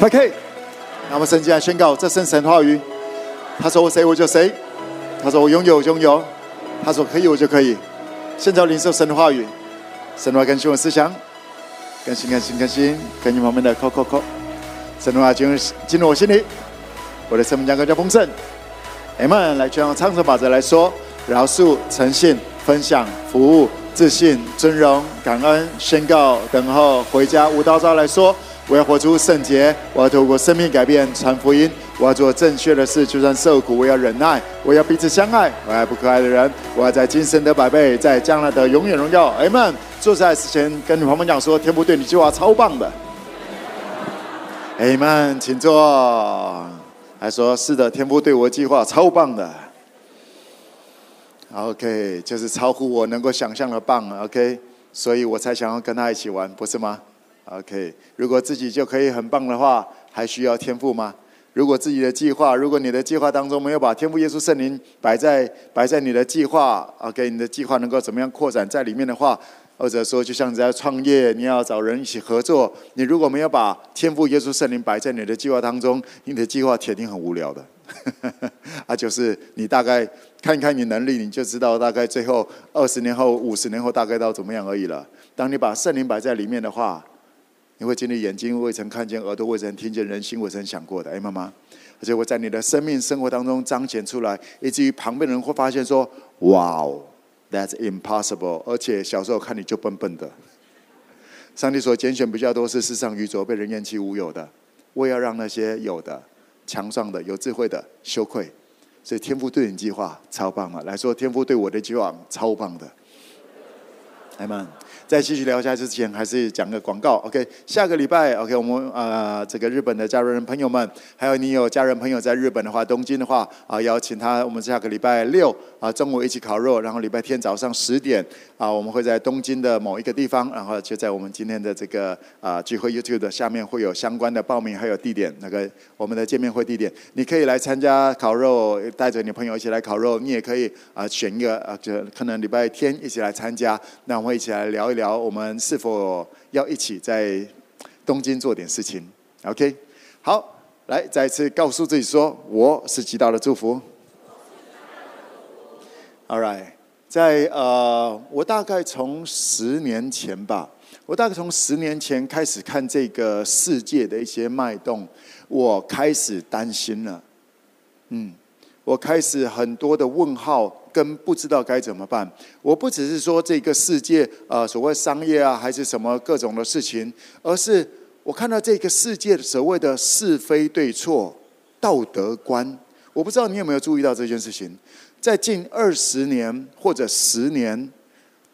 OK，那么圣经来宣告这圣神话语。他说我谁我就谁，他说我拥有我拥有，他说可以我就可以。现在领受神的话语，神的话更新我思想，更新更新更新，更新旁边的扣扣扣。神的话进入进入我心里，我的生命将更加丰盛。m。来，就用唱诗法则来说：饶恕、诚信、分享、服务、自信、尊荣、感恩、宣告、等候、回家。舞蹈招来说。我要活出圣洁，我要透过生命改变传福音，我要做正确的事，就算受苦，我要忍耐，我要彼此相爱，我爱不可爱的人，我要在今生得百倍，在将来得永远荣耀。Amen。坐在之前跟你朋友们讲说，天父对你计划超棒的。Amen，请坐。还说是的，天父对我计划超棒的。OK，就是超乎我能够想象的棒。OK，所以我才想要跟他一起玩，不是吗？OK，如果自己就可以很棒的话，还需要天赋吗？如果自己的计划，如果你的计划当中没有把天赋耶稣圣灵摆在摆在你的计划，OK，你的计划能够怎么样扩展在里面的话，或者说就像你在创业，你要找人一起合作，你如果没有把天赋耶稣圣灵摆在你的计划当中，你的计划铁定很无聊的。啊，就是你大概看一看你能力，你就知道大概最后二十年后、五十年后大概到怎么样而已了。当你把圣灵摆在里面的话，你会经历眼睛未曾看见，耳朵未曾听见，人心未曾想过的。哎，妈妈，而且会在你的生命生活当中彰显出来，以至于旁边人会发现说：“哇哦，That's impossible！” 而且小时候看你就笨笨的。上帝所拣选比较多是世上愚拙、被人厌弃、无有的，我要让那些有的、强壮的、有智慧的羞愧。所以天赋对你计划超棒嘛！来说，天赋对我的计划超棒的。哎，妈。在继续聊下去之前，还是讲个广告。OK，下个礼拜，OK，我们呃这个日本的家人朋友们，还有你有家人朋友在日本的话，东京的话啊，邀请他，我们下个礼拜六啊中午一起烤肉，然后礼拜天早上十点啊，我们会在东京的某一个地方，然后就在我们今天的这个啊聚会 YouTube 的下面会有相关的报名，还有地点，那个我们的见面会地点，你可以来参加烤肉，带着你朋友一起来烤肉，你也可以啊选一个啊，就可能礼拜天一起来参加，那我们一起来聊一聊。我们是否要一起在东京做点事情？OK，好，来再次告诉自己说，我是极大的祝福。All right，在呃，我大概从十年前吧，我大概从十年前开始看这个世界的一些脉动，我开始担心了。嗯。我开始很多的问号，跟不知道该怎么办。我不只是说这个世界，呃，所谓商业啊，还是什么各种的事情，而是我看到这个世界所谓的是非对错、道德观。我不知道你有没有注意到这件事情，在近二十年或者十年，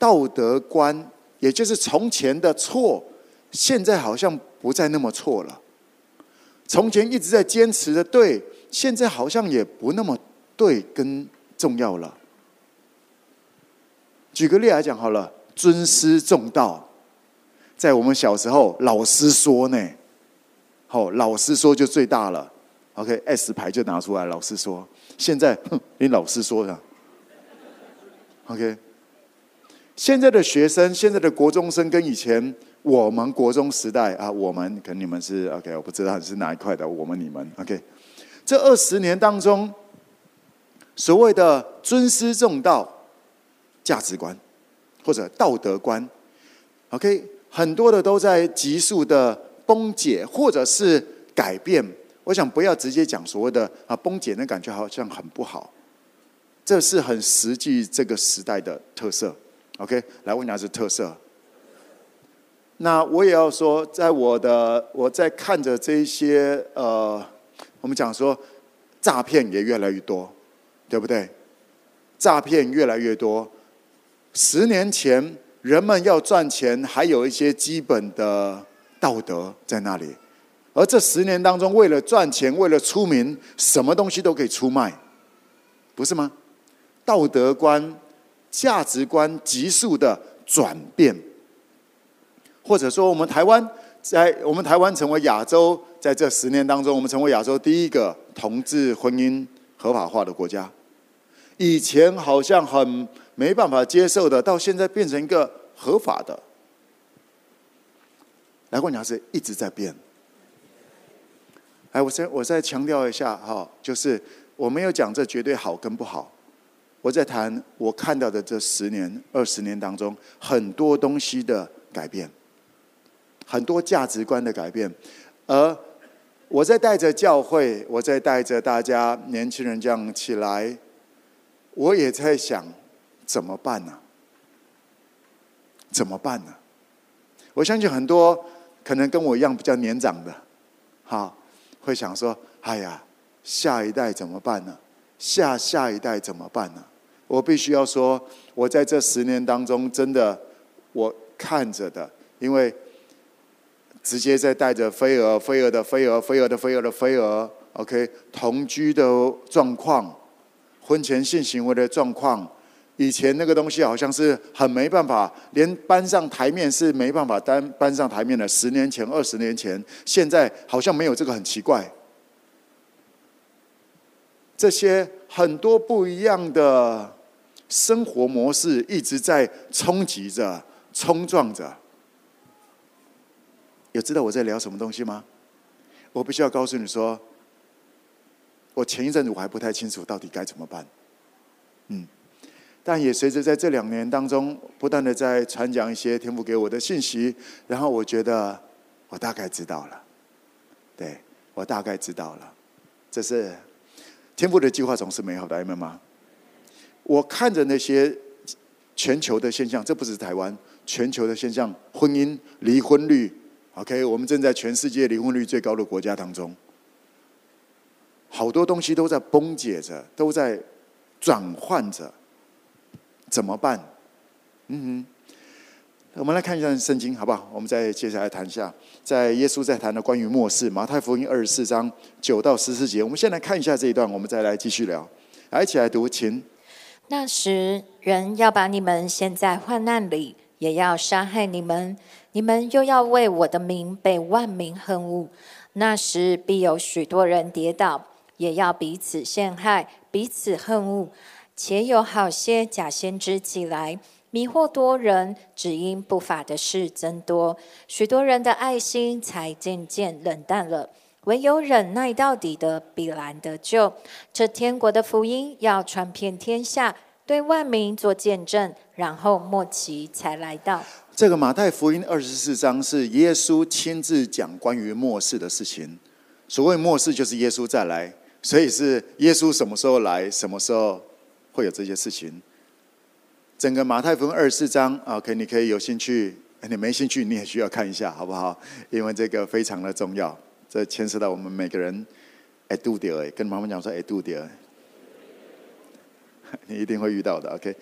道德观，也就是从前的错，现在好像不再那么错了。从前一直在坚持的对。现在好像也不那么对跟重要了。举个例来讲好了，尊师重道，在我们小时候，老师说呢，好，老师说就最大了。OK，S 牌就拿出来，老师说。现在，哼，你老师说的。OK，现在的学生，现在的国中生跟以前我们国中时代啊，我们可能你们是 OK，我不知道你是哪一块的，我们你们 OK。这二十年当中，所谓的尊师重道价值观或者道德观，OK，很多的都在急速的崩解或者是改变。我想不要直接讲所谓的啊崩解，那感觉好像很不好。这是很实际这个时代的特色。OK，来问一下是特色。那我也要说，在我的我在看着这一些呃。我们讲说，诈骗也越来越多，对不对？诈骗越来越多。十年前，人们要赚钱，还有一些基本的道德在那里。而这十年当中，为了赚钱，为了出名，什么东西都可以出卖，不是吗？道德观、价值观急速的转变，或者说，我们台湾在我们台湾成为亚洲。在这十年当中，我们成为亚洲第一个同志婚姻合法化的国家。以前好像很没办法接受的，到现在变成一个合法的。来，我讲是一直在变，哎，我再我再强调一下哈，就是我没有讲这绝对好跟不好，我在谈我看到的这十年、二十年当中很多东西的改变，很多价值观的改变，而我在带着教会，我在带着大家年轻人这样起来，我也在想怎么办呢？怎么办呢？我相信很多可能跟我一样比较年长的，好，会想说：“哎呀，下一代怎么办呢？下下一代怎么办呢？”我必须要说，我在这十年当中，真的我看着的，因为直接在带着飞蛾、飞蛾的飞蛾、飞蛾的飞蛾的飞蛾，OK，同居的状况，婚前性行为的状况。以前那个东西好像是很没办法，连搬上台面是没办法单搬上台面的。十年前、二十年前，现在好像没有这个，很奇怪。这些很多不一样的生活模式一直在冲击着、冲撞着。有知道我在聊什么东西吗？我必须要告诉你说，我前一阵子我还不太清楚到底该怎么办。嗯。但也随着在这两年当中，不断的在传讲一些天父给我的信息，然后我觉得我大概知道了，对，我大概知道了，这是天父的计划总是美好的，明白吗？我看着那些全球的现象，这不是台湾，全球的现象，婚姻离婚率，OK，我们正在全世界离婚率最高的国家当中，好多东西都在崩解着，都在转换着。怎么办？嗯哼，我们来看一下圣经，好不好？我们再接下来谈一下，在耶稣在谈的关于末世，马太福音二十四章九到十四节。我们先来看一下这一段，我们再来继续聊。来，一起来读，请。那时，人要把你们陷在患难里，也要杀害你们；你们又要为我的名被万民恨恶。那时，必有许多人跌倒，也要彼此陷害，彼此恨恶。且有好些假先知起来，迷惑多人，只因不法的事增多，许多人的爱心才渐渐冷淡了。唯有忍耐到底的，必然得救。这天国的福音要传遍天下，对万民做见证，然后末期才来到。这个马太福音二十四章是耶稣亲自讲关于末世的事情。所谓末世，就是耶稣再来，所以是耶稣什么时候来，什么时候。会有这些事情。整个马太福音二十四章，OK，你可以有兴趣，你没兴趣你也需要看一下，好不好？因为这个非常的重要，这牵涉到我们每个人。哎，度点哎，跟妈妈讲说，哎，度点，你一定会遇到的。OK，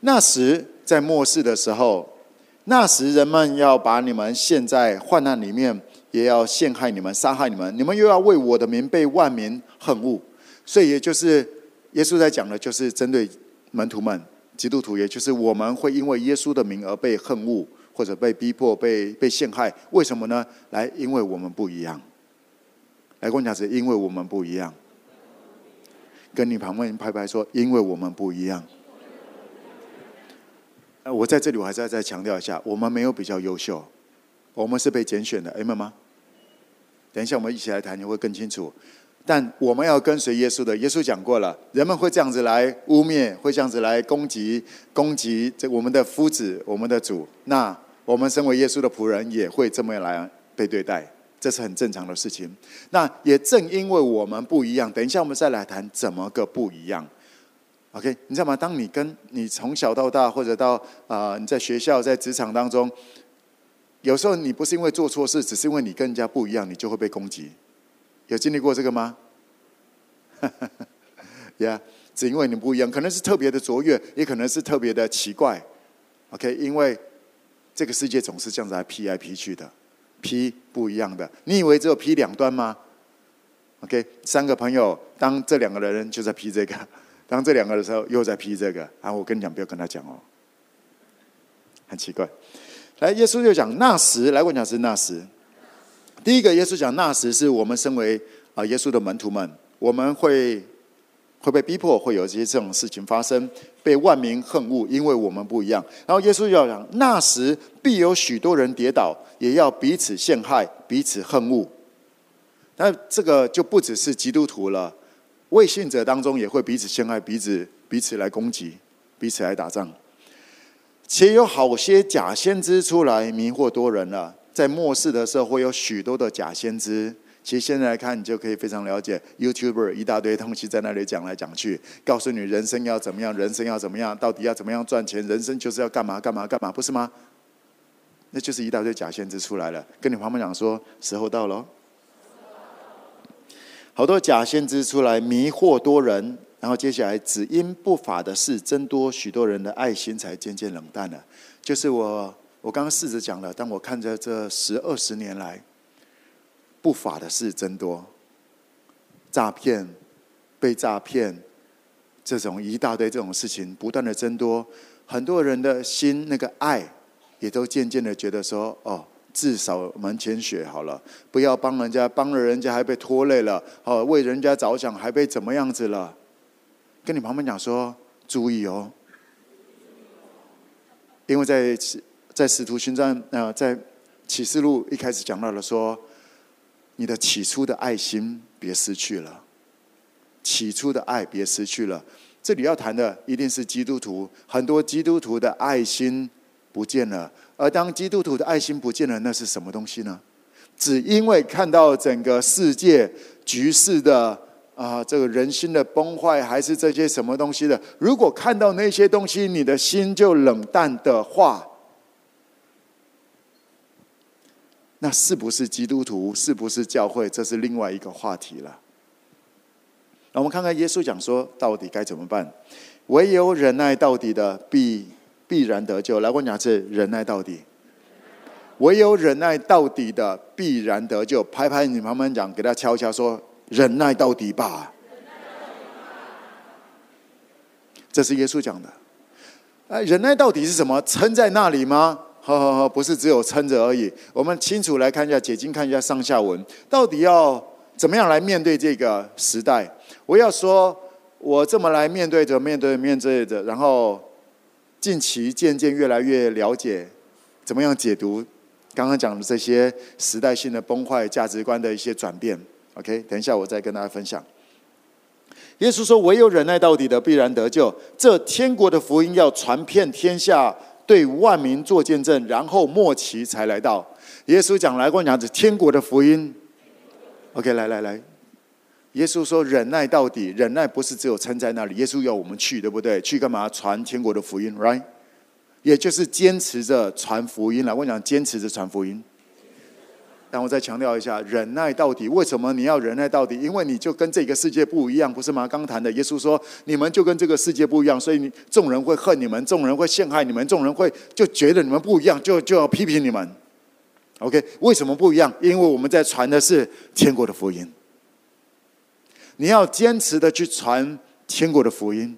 那时在末世的时候，那时人们要把你们陷在患难里面，也要陷害你们、杀害你们，你们又要为我的名被万民恨恶，所以也就是。耶稣在讲的，就是针对门徒们、基督徒，也就是我们会因为耶稣的名而被恨恶，或者被逼迫、被被陷害。为什么呢？来，因为我们不一样。来，跟我讲是，因为我们不一样。跟你旁边拍拍说，因为我们不一样。我在这里，我还是要再强调一下，我们没有比较优秀，我们是被拣选的，明白吗？等一下，我们一起来谈，你会更清楚。但我们要跟随耶稣的，耶稣讲过了，人们会这样子来污蔑，会这样子来攻击，攻击这我们的夫子，我们的主。那我们身为耶稣的仆人，也会这么来被对待，这是很正常的事情。那也正因为我们不一样，等一下我们再来谈怎么个不一样。OK，你知道吗？当你跟你从小到大，或者到啊、你在学校、在职场当中，有时候你不是因为做错事，只是因为你跟人家不一样，你就会被攻击。有经历过这个吗？呀，yeah, 只因为你不一样，可能是特别的卓越，也可能是特别的奇怪。OK，因为这个世界总是这样子来劈来劈去的，劈不一样的。你以为只有劈两端吗？OK，三个朋友，当这两个人就在劈这个，当这两个的时候又在劈这个。啊，我跟你讲，不要跟他讲哦，很奇怪。来，耶稣就讲那时，来我讲是那时。第一个，耶稣讲那时是我们身为啊耶稣的门徒们，我们会会被逼迫，会有这些这种事情发生，被万民恨恶，因为我们不一样。然后耶稣要讲，那时必有许多人跌倒，也要彼此陷害，彼此恨恶。那这个就不只是基督徒了，未信者当中也会彼此陷害，彼此彼此来攻击，彼此来打仗。且有好些假先知出来迷惑多人了。在末世的时候，会有许多的假先知。其实现在来看，你就可以非常了解，YouTuber 一大堆东西在那里讲来讲去，告诉你人生要怎么样，人生要怎么样，到底要怎么样赚钱，人生就是要干嘛干嘛干嘛，不是吗？那就是一大堆假先知出来了，跟你旁边讲说，时候到了。好多假先知出来迷惑多人，然后接下来只因不法的事增多，许多人的爱心才渐渐冷淡了。就是我，我刚刚试着讲了，但我看着这十二十年来。不法的事增多，诈骗、被诈骗，这种一大堆这种事情不断的增多，很多人的心那个爱，也都渐渐的觉得说，哦，至少门前雪好了，不要帮人家，帮了人家还被拖累了，哦，为人家着想还被怎么样子了？跟你旁边讲说，注意哦，因为在在使徒行传啊，在启示录一开始讲到了说。你的起初的爱心别失去了，起初的爱别失去了。这里要谈的一定是基督徒，很多基督徒的爱心不见了。而当基督徒的爱心不见了，那是什么东西呢？只因为看到整个世界局势的啊、这个人心的崩坏，还是这些什么东西的？如果看到那些东西，你的心就冷淡的话。那是不是基督徒？是不是教会？这是另外一个话题了。那我们看看耶稣讲说，到底该怎么办？唯有忍耐到底的，必必然得救。来，我讲是忍耐到底。唯有忍耐到底的，必然得救。拍拍你旁边讲，给他敲敲说，忍耐到底吧。这是耶稣讲的。哎，忍耐到底是什么？撑在那里吗？好好好，不是只有撑着而已。我们清楚来看一下解经，看一下上下文，到底要怎么样来面对这个时代？我要说，我这么来面对着，面对面对着，然后近期渐渐越来越了解，怎么样解读刚刚讲的这些时代性的崩坏、价值观的一些转变。OK，等一下我再跟大家分享。耶稣说：“唯有忍耐到底的，必然得救。这天国的福音要传遍天下。”对万民做见证，然后末期才来到。耶稣讲来过讲子天国的福音。OK，来来来，耶稣说忍耐到底，忍耐不是只有撑在那里。耶稣要我们去，对不对？去干嘛？传天国的福音，right？也就是坚持着传福音来。我讲坚持着传福音。但我再强调一下，忍耐到底。为什么你要忍耐到底？因为你就跟这个世界不一样，不是吗？刚谈的，耶稣说，你们就跟这个世界不一样，所以你众人会恨你们，众人会陷害你们，众人会就觉得你们不一样，就就要批评你们。OK，为什么不一样？因为我们在传的是天国的福音。你要坚持的去传天国的福音，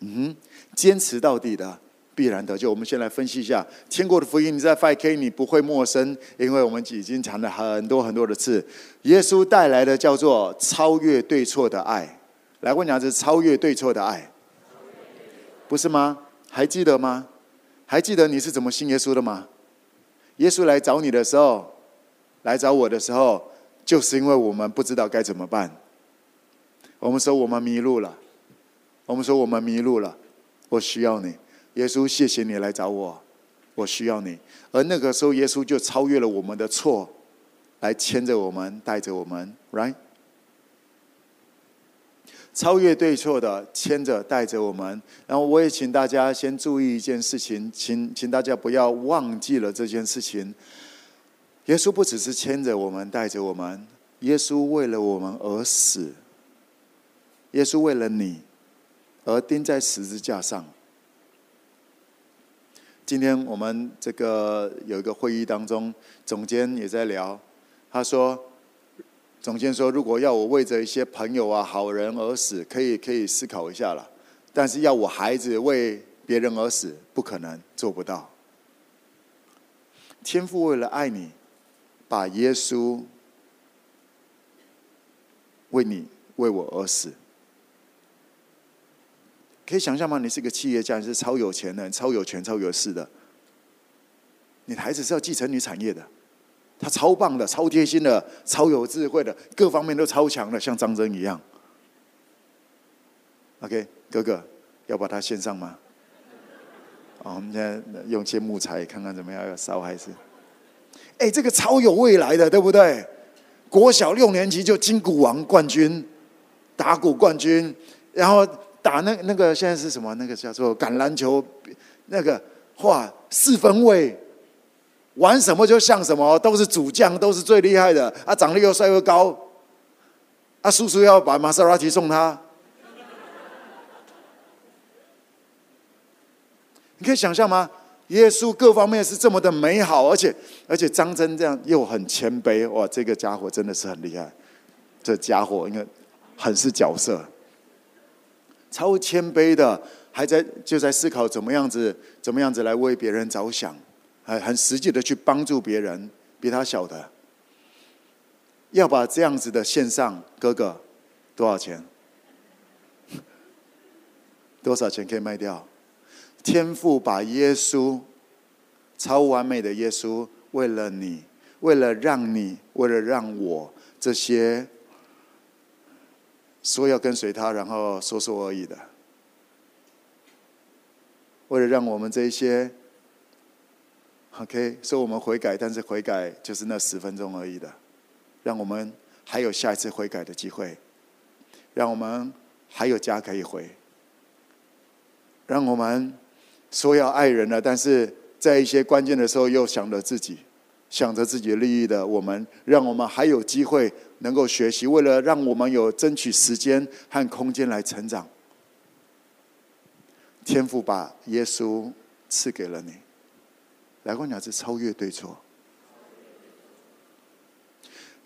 嗯，坚持到底的。必然得救。我们先来分析一下天国的福音。你在 5K 你不会陌生，因为我们已经讲了很多很多的次。耶稣带来的叫做超越对错的爱。来，我讲是超越对错的爱，不是吗？还记得吗？还记得你是怎么信耶稣的吗？耶稣来找你的时候，来找我的时候，就是因为我们不知道该怎么办。我们说我们迷路了，我们说我们迷路了，我需要你。耶稣，谢谢你来找我，我需要你。而那个时候，耶稣就超越了我们的错，来牵着我们，带着我们，right？超越对错的，牵着带着我们。然后，我也请大家先注意一件事情，请请大家不要忘记了这件事情。耶稣不只是牵着我们，带着我们，耶稣为了我们而死，耶稣为了你而钉在十字架上。今天我们这个有一个会议当中，总监也在聊。他说：“总监说，如果要我为着一些朋友啊、好人而死，可以可以思考一下了。但是要我孩子为别人而死，不可能，做不到。天父为了爱你，把耶稣为你为我而死。”可以想象吗？你是个企业家，你是超有钱的，超有权、超有势的。你的孩子是要继承你产业的，他超棒的，超贴心的，超有智慧的，各方面都超强的，像张真一样。OK，哥哥，要把它献上吗？好，我们现在用些木材看看怎么样，要烧还是？哎，这个超有未来的，对不对？国小六年级就金鼓王冠军，打鼓冠军，然后打那那个现在是什么？那个叫做橄榄球，那个哇四分卫。玩什么就像什么，都是主将，都是最厉害的。啊，长得又帅又高。啊，叔叔要把玛莎拉蒂送他。你可以想象吗？耶稣各方面是这么的美好，而且而且张真这样又很谦卑。哇，这个家伙真的是很厉害。这家伙应该很是角色，超谦卑的，还在就在思考怎么样子，怎么样子来为别人着想。很很实际的去帮助别人，比他小的，要把这样子的线上，哥哥，多少钱？多少钱可以卖掉？天父把耶稣，超完美的耶稣，为了你，为了让你，为了让我这些说要跟随他，然后说说而已的，为了让我们这一些。OK，说我们悔改，但是悔改就是那十分钟而已的，让我们还有下一次悔改的机会，让我们还有家可以回，让我们说要爱人了，但是在一些关键的时候又想着自己，想着自己的利益的我们，让我们还有机会能够学习，为了让我们有争取时间和空间来成长，天父把耶稣赐给了你。来观鸟是超越对错。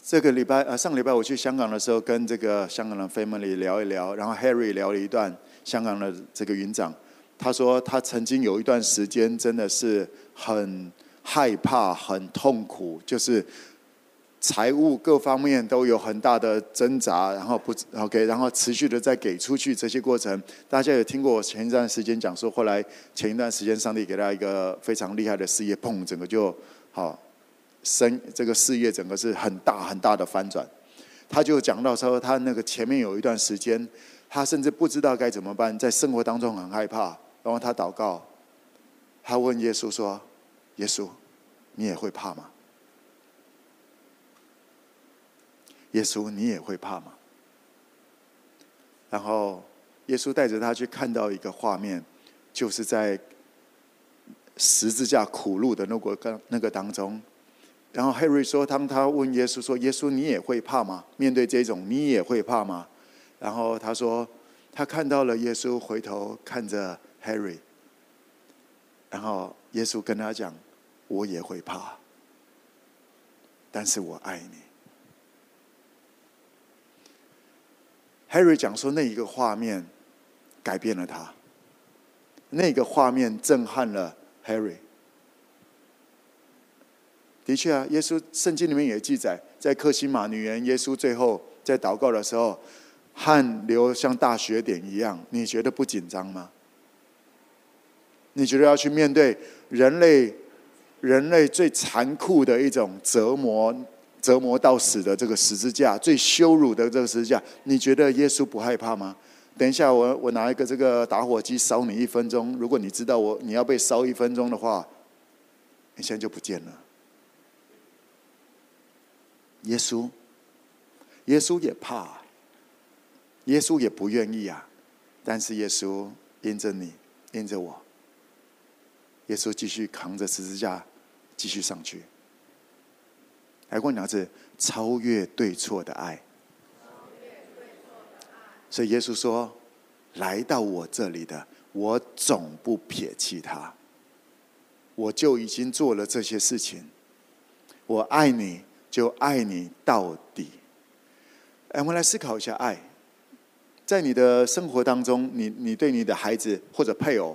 这个礼拜呃，上礼拜我去香港的时候，跟这个香港的 family 聊一聊，然后 Harry 聊了一段香港的这个云长，他说他曾经有一段时间真的是很害怕、很痛苦，就是。财务各方面都有很大的挣扎，然后不 OK，然后持续的在给出去这些过程，大家有听过我前一段时间讲说，后来前一段时间上帝给他一个非常厉害的事业，砰，整个就好，生这个事业整个是很大很大的翻转。他就讲到说，他那个前面有一段时间，他甚至不知道该怎么办，在生活当中很害怕，然后他祷告，他问耶稣说：“耶稣，你也会怕吗？”耶稣，你也会怕吗？然后耶稣带着他去看到一个画面，就是在十字架苦路的那个那个当中。然后 Harry 说，当他问耶稣说：“耶稣，你也会怕吗？面对这种，你也会怕吗？”然后他说，他看到了耶稣回头看着 Harry，然后耶稣跟他讲：“我也会怕，但是我爱你。” Harry 讲说，那一个画面改变了他，那个画面震撼了 Harry。的确啊，耶稣圣经里面也记载，在克西马女园，耶稣最后在祷告的时候，汗流像大雪点一样。你觉得不紧张吗？你觉得要去面对人类人类最残酷的一种折磨？折磨到死的这个十字架，最羞辱的这个十字架，你觉得耶稣不害怕吗？等一下我，我拿一个这个打火机烧你一分钟。如果你知道我你要被烧一分钟的话，你现在就不见了。耶稣，耶稣也怕，耶稣也不愿意啊。但是耶稣因着你，因着我，耶稣继续扛着十字架，继续上去。来过两次，超越对错的爱。所以耶稣说：“来到我这里的，我总不撇弃他。我就已经做了这些事情。我爱你，就爱你到底。”哎，我们来思考一下爱。在你的生活当中，你你对你的孩子或者配偶，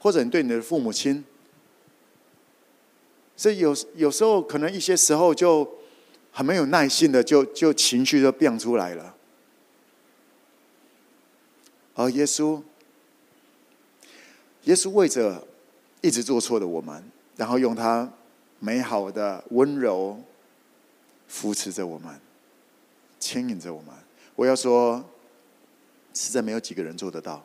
或者你对你的父母亲。所以有有时候可能一些时候就很没有耐心的就就情绪就变出来了，而耶稣，耶稣为着一直做错的我们，然后用他美好的温柔扶持着我们，牵引着我们。我要说，实在没有几个人做得到。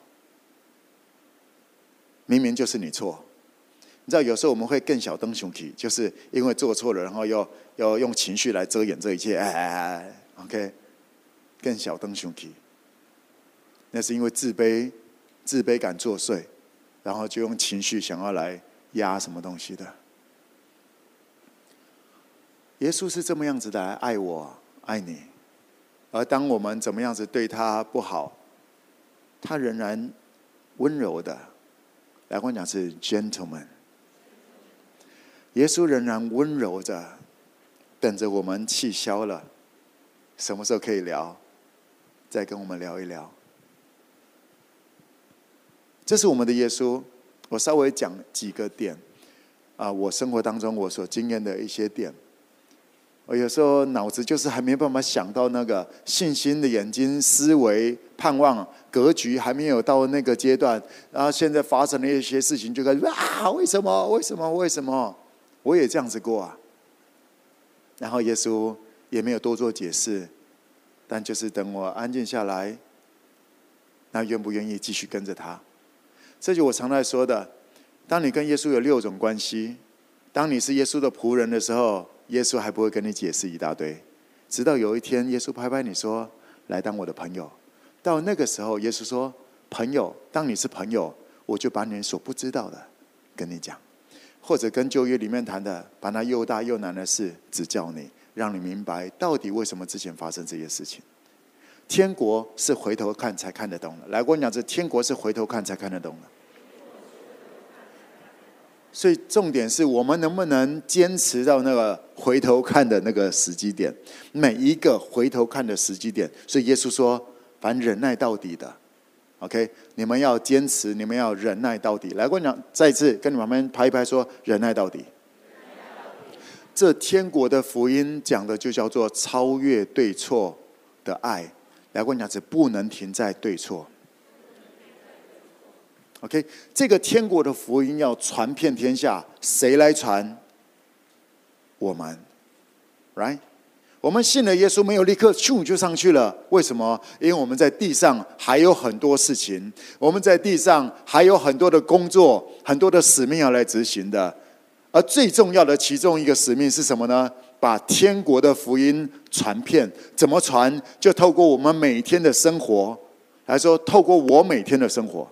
明明就是你错，你知道，有时候我们会更小灯熊体，就是因为做错了，然后又要用情绪来遮掩这一切。哎哎哎，OK，更小灯熊体，那是因为自卑、自卑感作祟，然后就用情绪想要来压什么东西的。耶稣是这么样子的爱我、爱你，而当我们怎么样子对他不好，他仍然温柔的。来跟我讲是 gentleman，耶稣仍然温柔着，等着我们气消了，什么时候可以聊，再跟我们聊一聊。这是我们的耶稣，我稍微讲几个点，啊，我生活当中我所经验的一些点。我有时候脑子就是还没办法想到那个信心的眼睛、思维、盼望、格局还没有到那个阶段，然后现在发生了一些事情，就开始啊，为什么？为什么？为什么？我也这样子过啊。然后耶稣也没有多做解释，但就是等我安静下来，那愿不愿意继续跟着他？这就我常在说的：当你跟耶稣有六种关系，当你是耶稣的仆人的时候。耶稣还不会跟你解释一大堆，直到有一天，耶稣拍拍你说：“来当我的朋友。”到那个时候，耶稣说：“朋友，当你是朋友，我就把你所不知道的跟你讲，或者跟旧约里面谈的，把那又大又难的事指教你，让你明白到底为什么之前发生这些事情。天国是回头看才看得懂的。来，我跟你讲，这天国是回头看才看得懂的。”所以重点是我们能不能坚持到那个回头看的那个时机点，每一个回头看的时机点。所以耶稣说：“凡忍耐到底的，OK，你们要坚持，你们要忍耐到底。”来，我讲，再次跟你们拍一拍，说：“忍耐到底。”这天国的福音讲的就叫做超越对错的爱。来，我讲，这不能停在对错。OK，这个天国的福音要传遍天下，谁来传？我们，Right？我们信了耶稣，没有立刻咻就上去了。为什么？因为我们在地上还有很多事情，我们在地上还有很多的工作，很多的使命要来执行的。而最重要的其中一个使命是什么呢？把天国的福音传遍。怎么传？就透过我们每天的生活来说，透过我每天的生活。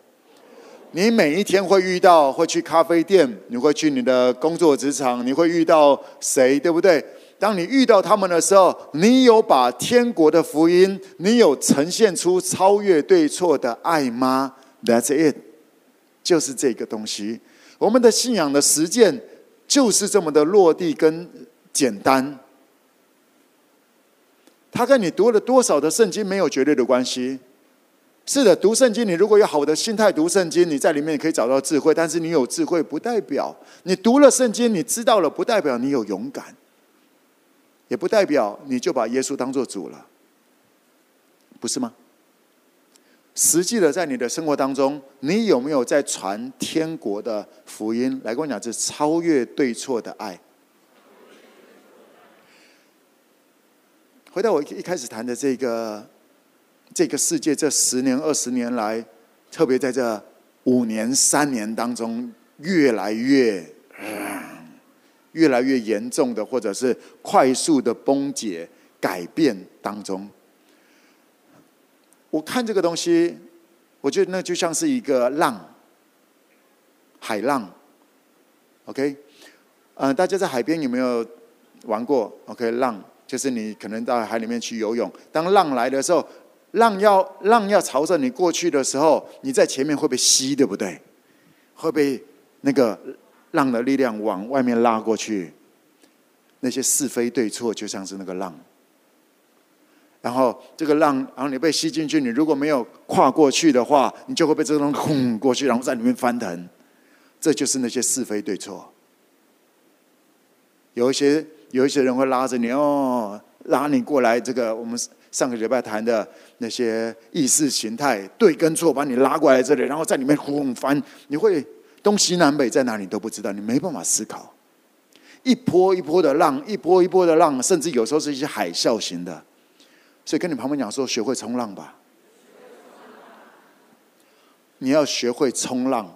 你每一天会遇到，会去咖啡店，你会去你的工作职场，你会遇到谁，对不对？当你遇到他们的时候，你有把天国的福音，你有呈现出超越对错的爱吗？That's it，就是这个东西。我们的信仰的实践就是这么的落地跟简单。他跟你读了多少的圣经没有绝对的关系。是的，读圣经，你如果有好的心态读圣经，你在里面可以找到智慧。但是你有智慧，不代表你读了圣经，你知道了，不代表你有勇敢，也不代表你就把耶稣当做主了，不是吗？实际的，在你的生活当中，你有没有在传天国的福音？来跟我讲，这超越对错的爱。回到我一开始谈的这个。这个世界这十年、二十年来，特别在这五年、三年当中，越来越、越来越严重的，或者是快速的崩解、改变当中。我看这个东西，我觉得那就像是一个浪，海浪。OK，嗯、大家在海边有没有玩过？OK，浪就是你可能到海里面去游泳，当浪来的时候。浪要浪要朝着你过去的时候，你在前面会被吸，对不对？会被那个浪的力量往外面拉过去。那些是非对错就像是那个浪，然后这个浪，然后你被吸进去，你如果没有跨过去的话，你就会被这个浪轰过去，然后在里面翻腾。这就是那些是非对错。有一些有一些人会拉着你哦，拉你过来，这个我们。上个礼拜谈的那些意识形态对跟错，把你拉过来这里，然后在里面轰翻，你会东西南北在哪里都不知道，你没办法思考。一波一波的浪，一波一波的浪，甚至有时候是一些海啸型的。所以跟你旁边讲说，学会冲浪吧。你要学会冲浪，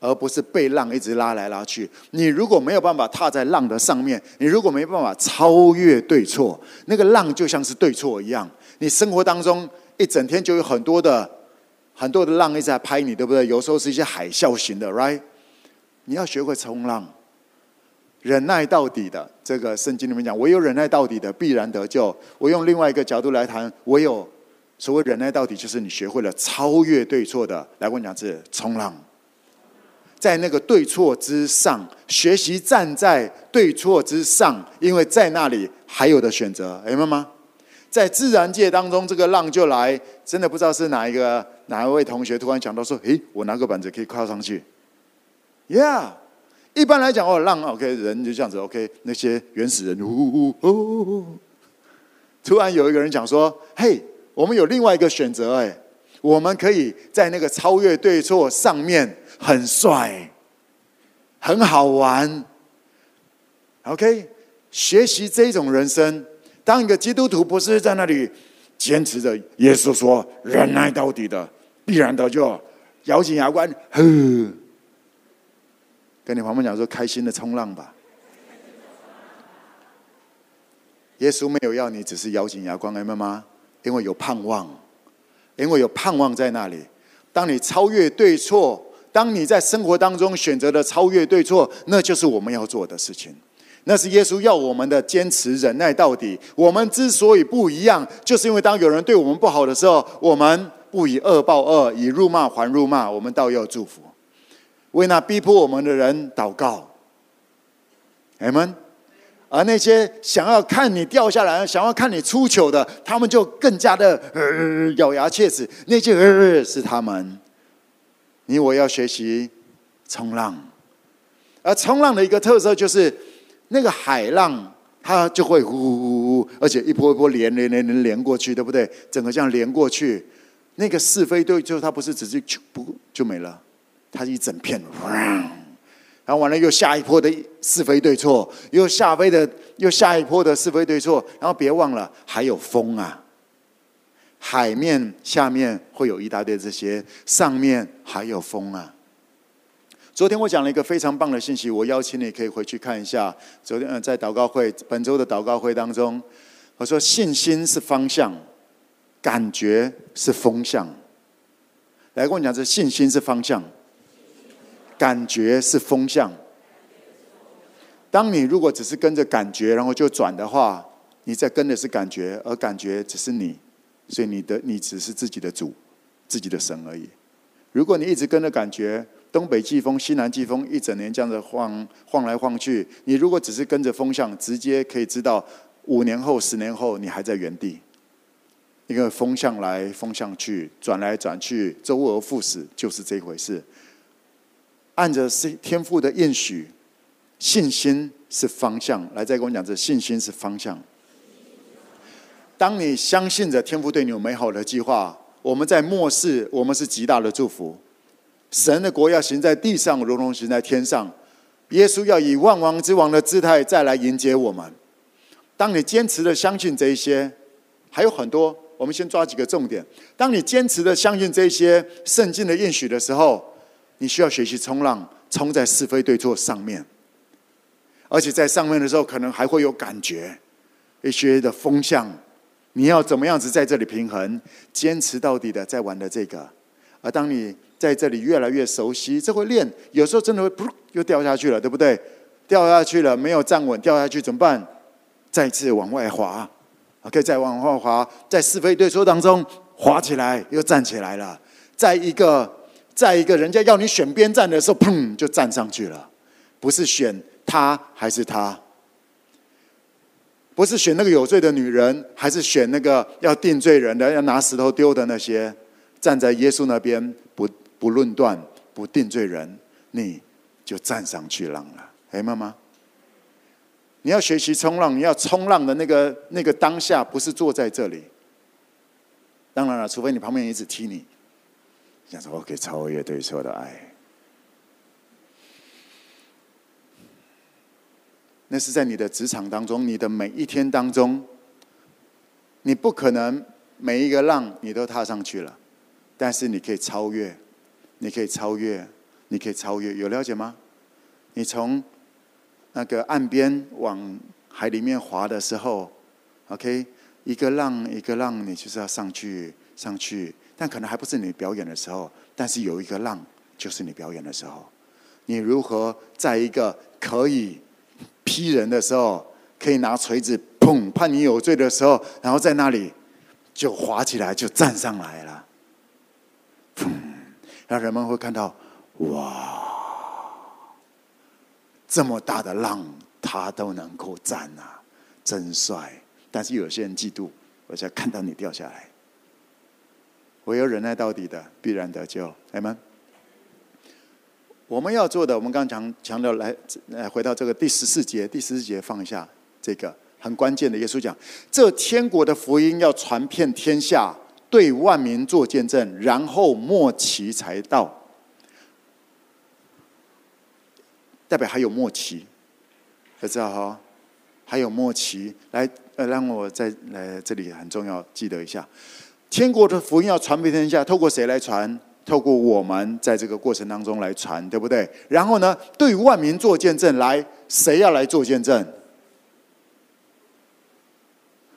而不是被浪一直拉来拉去。你如果没有办法踏在浪的上面，你如果没办法超越对错，那个浪就像是对错一样。你生活当中一整天就有很多的很多的浪一直在拍你，对不对？有时候是一些海啸型的，right？你要学会冲浪，忍耐到底的。这个圣经里面讲，唯有忍耐到底的，必然得救。我用另外一个角度来谈，唯有。所谓忍耐到底，就是你学会了超越对错的。来，我讲是冲浪，在那个对错之上，学习站在对错之上，因为在那里还有的选择，明白吗？在自然界当中，这个浪就来，真的不知道是哪一个哪一位同学突然讲到说：“诶，我拿个板子可以跨上去。”Yeah，一般来讲哦，浪 OK，人就这样子 OK，那些原始人，呜呜呜呜，突然有一个人讲说：“嘿。”我们有另外一个选择，哎，我们可以在那个超越对错上面很帅，很好玩。OK，学习这种人生，当一个基督徒不是在那里坚持着耶稣说忍耐到底的，必然得救，咬紧牙关，呵，跟你旁边讲说开心的冲浪吧。耶稣没有要你只是咬紧牙关，明白吗？因为有盼望，因为有盼望在那里。当你超越对错，当你在生活当中选择了超越对错，那就是我们要做的事情。那是耶稣要我们的坚持忍耐到底。我们之所以不一样，就是因为当有人对我们不好的时候，我们不以恶报恶，以辱骂还辱骂，我们倒要祝福，为那逼迫我们的人祷告。，Amen。而那些想要看你掉下来、想要看你出糗的，他们就更加的呃咬牙切齿。那些呃是他们，你我要学习冲浪，而冲浪的一个特色就是，那个海浪它就会呼呼呼呼，而且一波一波连连连连连过去，对不对？整个这样连过去，那个是非对错，它不是只是就不就没了，它是一整片。然后完了，又下一波的是非对错，又下飞的，又下一波的是非对错。然后别忘了，还有风啊！海面下面会有一大堆这些，上面还有风啊！昨天我讲了一个非常棒的信息，我邀请你可以回去看一下。昨天在祷告会，本周的祷告会当中，我说信心是方向，感觉是风向。来跟我讲，这信心是方向。感觉是风向。当你如果只是跟着感觉，然后就转的话，你在跟的是感觉，而感觉只是你，所以你的你只是自己的主，自己的神而已。如果你一直跟着感觉，东北季风、西南季风，一整年这样子晃晃来晃去，你如果只是跟着风向，直接可以知道五年后、十年后你还在原地，因为风向来风向去，转来转去，周而复始，就是这回事。按着是天赋的应许，信心是方向。来，再跟我讲，这信心是方向。当你相信着天赋对你有美好的计划，我们在末世，我们是极大的祝福。神的国要行在地上，如同行在天上。耶稣要以万王之王的姿态再来迎接我们。当你坚持的相信这一些，还有很多，我们先抓几个重点。当你坚持的相信这些圣经的应许的时候，你需要学习冲浪，冲在是非对错上面，而且在上面的时候，可能还会有感觉，一些的风向，你要怎么样子在这里平衡，坚持到底的在玩的这个。而当你在这里越来越熟悉，这会练，有时候真的会噗又掉下去了，对不对？掉下去了，没有站稳，掉下去怎么办？再次往外滑，OK，再往外滑，在是非对错当中滑起来，又站起来了，在一个。在一个，人家要你选边站的时候，砰就站上去了。不是选他还是他，不是选那个有罪的女人，还是选那个要定罪人的、要拿石头丢的那些。站在耶稣那边，不论断，不定罪人，你就站上去浪了。哎，妈妈，你要学习冲浪，你要冲浪的那个那个当下，不是坐在这里。当然了，除非你旁边一直踢你。讲说我可以超越对错的爱。那是在你的职场当中，你的每一天当中，你不可能每一个浪你都踏上去了，但是你可以超越，你可以超越，你可以超越，有了解吗？你从那个岸边往海里面划的时候，OK，一个浪一个浪，你就是要上去上去，但可能还不是你表演的时候，但是有一个浪就是你表演的时候，你如何在一个可以。劈人的时候，可以拿锤子砰，判你有罪的时候，然后在那里就滑起来，就站上来了，让人们会看到，哇，这么大的浪他都能够站啊，真帅！但是有些人嫉妒，我才看到你掉下来。唯有忍耐到底的，必然得救，阿们。我们要做的，我们刚强强调来，来回到这个第十四节，第十四节放下这个很关键的。耶稣讲：“这天国的福音要传遍天下，对万民做见证，然后末期才到。”代表还有末期，大家知道哈？还有末期，来呃，让我在来这里很重要，记得一下，天国的福音要传遍天下，透过谁来传？透过我们在这个过程当中来传，对不对？然后呢，对万民做见证，来，谁要来做见证？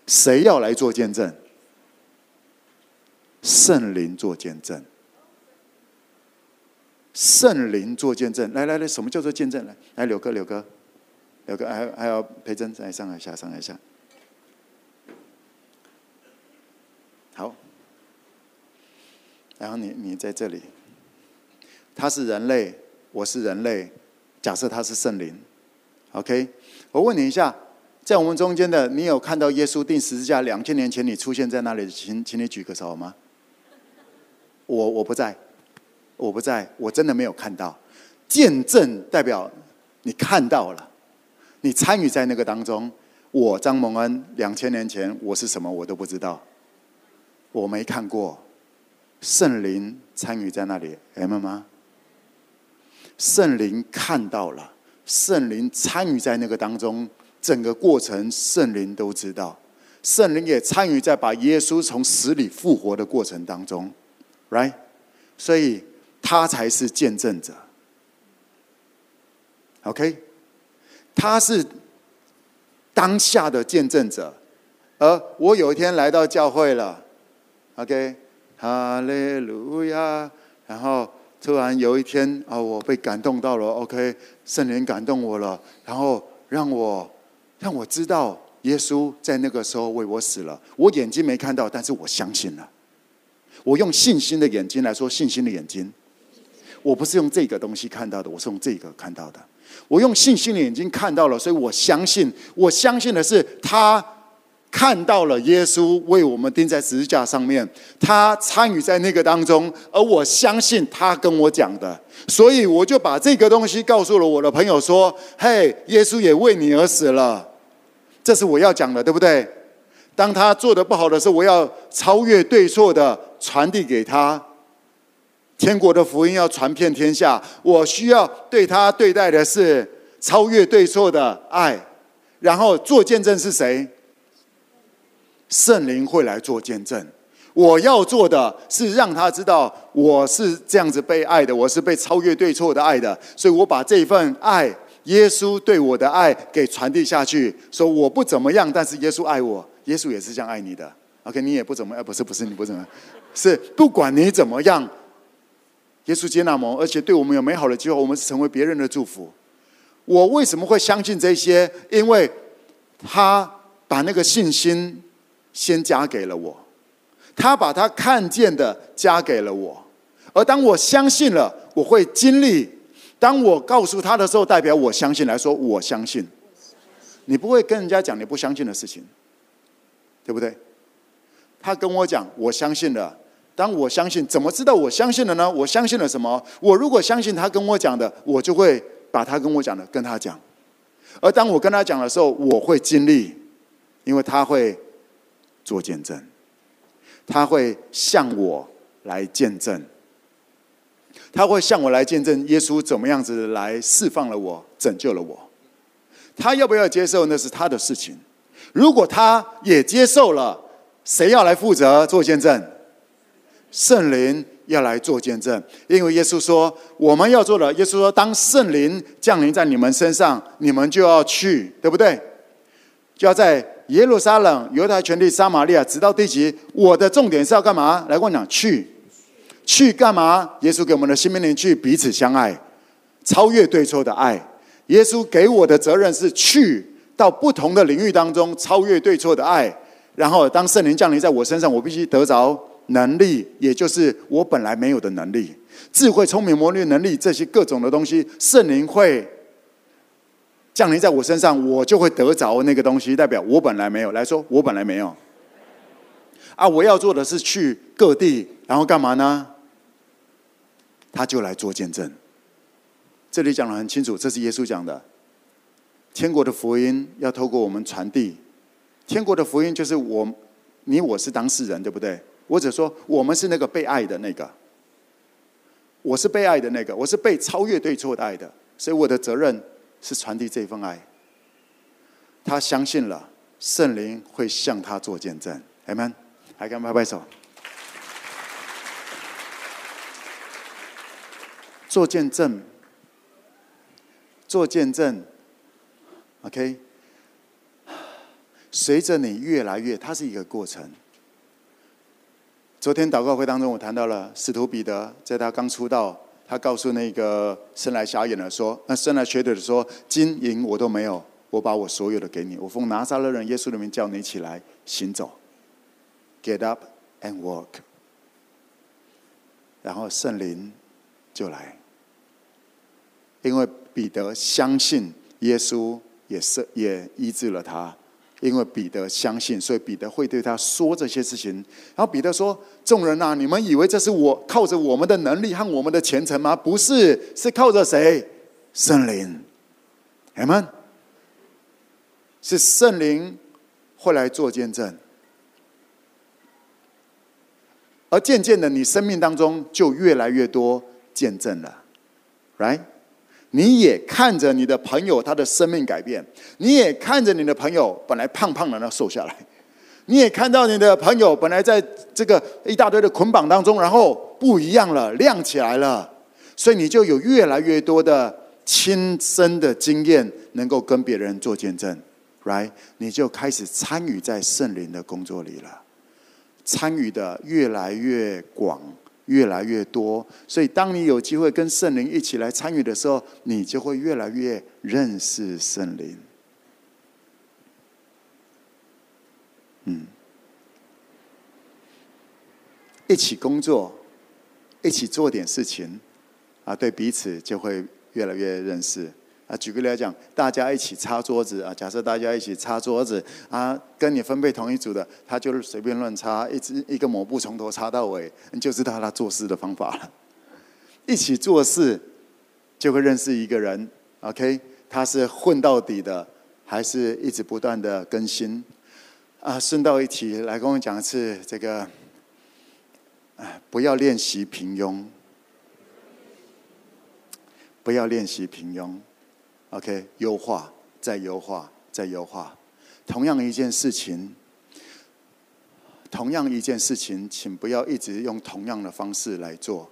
谁要来做见证？圣灵做见证。圣灵做见证，来来来，什么叫做见证？来，来，柳哥，柳哥，柳哥，还还要培珍，再上来一下，上来一下。好。然后你你在这里，他是人类，我是人类，假设他是圣灵，OK？我问你一下，在我们中间的，你有看到耶稣钉十字架两千年前你出现在那里？请请你举个手好吗？我我不在，我不在，我真的没有看到。见证代表你看到了，你参与在那个当中。我张蒙恩两千年前我是什么我都不知道，我没看过。圣灵参与在那里，M 吗？圣灵看到了，圣灵参与在那个当中，整个过程圣灵都知道，圣灵也参与在把耶稣从死里复活的过程当中，right？所以他才是见证者，OK？他是当下的见证者，而我有一天来到教会了，OK？哈利路亚！然后突然有一天啊，我被感动到了。OK，圣灵感动我了，然后让我让我知道耶稣在那个时候为我死了。我眼睛没看到，但是我相信了。我用信心的眼睛来说，信心的眼睛。我不是用这个东西看到的，我是用这个看到的。我用信心的眼睛看到了，所以我相信。我相信的是他。看到了耶稣为我们钉在十字架上面，他参与在那个当中，而我相信他跟我讲的，所以我就把这个东西告诉了我的朋友说：“嘿，耶稣也为你而死了。”这是我要讲的，对不对？当他做的不好的时候，我要超越对错的传递给他。天国的福音要传遍天下，我需要对他对待的是超越对错的爱，然后做见证是谁？圣灵会来做见证，我要做的是让他知道我是这样子被爱的，我是被超越对错的爱的，所以我把这份爱，耶稣对我的爱给传递下去。说我不怎么样，但是耶稣爱我，耶稣也是这样爱你的。OK，你也不怎么样，不是不是你不怎么，是不管你怎么样，耶稣接纳我们，而且对我们有美好的机会，我们是成为别人的祝福。我为什么会相信这些？因为他把那个信心。先加给了我，他把他看见的加给了我，而当我相信了，我会经历。当我告诉他的时候，代表我相信来说，我相信。你不会跟人家讲你不相信的事情，对不对？他跟我讲，我相信了。当我相信，怎么知道我相信了呢？我相信了什么？我如果相信他跟我讲的，我就会把他跟我讲的跟他讲。而当我跟他讲的时候，我会经历，因为他会。做见证，他会向我来见证，他会向我来见证耶稣怎么样子来释放了我，拯救了我。他要不要接受那是他的事情。如果他也接受了，谁要来负责做见证？圣灵要来做见证，因为耶稣说我们要做的。耶稣说，当圣灵降临在你们身上，你们就要去，对不对？就要在耶路撒冷、犹太全地、撒玛利亚，直到地极。我的重点是要干嘛？来跟我讲，去，去干嘛？耶稣给我们的新命令，去彼此相爱，超越对错的爱。耶稣给我的责任是去。到不同的领域当中，超越对错的爱，然后当圣灵降临在我身上，我必须得着能力，也就是我本来没有的能力，智慧、聪明、谋略能力这些各种的东西，圣灵会降临在我身上，我就会得着那个东西，代表我本来没有。来说，我本来没有。啊，我要做的是去各地，然后干嘛呢？他就来做见证。这里讲得很清楚，这是耶稣讲的。天国的福音要透过我们传递，天国的福音就是我，你我是当事人，对不对？或者说我们是那个被爱的那个，我是被爱的那个，我是被超越对错的爱的，所以我的责任是传递这份爱。他相信了，圣灵会向他做见证，Amen，还敢拍拍手，做见证，做见证。OK，随着你越来越，它是一个过程。昨天祷告会当中，我谈到了使徒彼得，在他刚出道，他告诉那个生来瞎眼的说：“那生来瘸腿的说，金银我都没有，我把我所有的给你。我奉拿撒勒人耶稣的名叫你起来行走，Get up and walk。”然后圣灵就来，因为彼得相信耶稣。也是也医治了他，因为彼得相信，所以彼得会对他说这些事情。然后彼得说：“众人呐，你们以为这是我靠着我们的能力和我们的虔诚吗？不是，是靠着谁？圣灵。阿门。是圣灵会来做见证，而渐渐的，你生命当中就越来越多见证了，right？你也看着你的朋友他的生命改变，你也看着你的朋友本来胖胖的那瘦下来，你也看到你的朋友本来在这个一大堆的捆绑当中，然后不一样了，亮起来了，所以你就有越来越多的亲身的经验，能够跟别人做见证，right？你就开始参与在圣灵的工作里了，参与的越来越广。越来越多，所以当你有机会跟圣灵一起来参与的时候，你就会越来越认识圣灵。嗯，一起工作，一起做点事情，啊，对彼此就会越来越认识。啊，举个例来讲，大家一起擦桌子啊。假设大家一起擦桌子啊，跟你分配同一组的，他就是随便乱擦，一直一个抹布从头擦到尾，你就知道他做事的方法了。一起做事就会认识一个人，OK？他是混到底的，还是一直不断的更新？啊，顺道一提，来跟我讲一次这个，啊，不要练习平庸，不要练习平庸。OK，优化，再优化，再优化。同样一件事情，同样一件事情，请不要一直用同样的方式来做。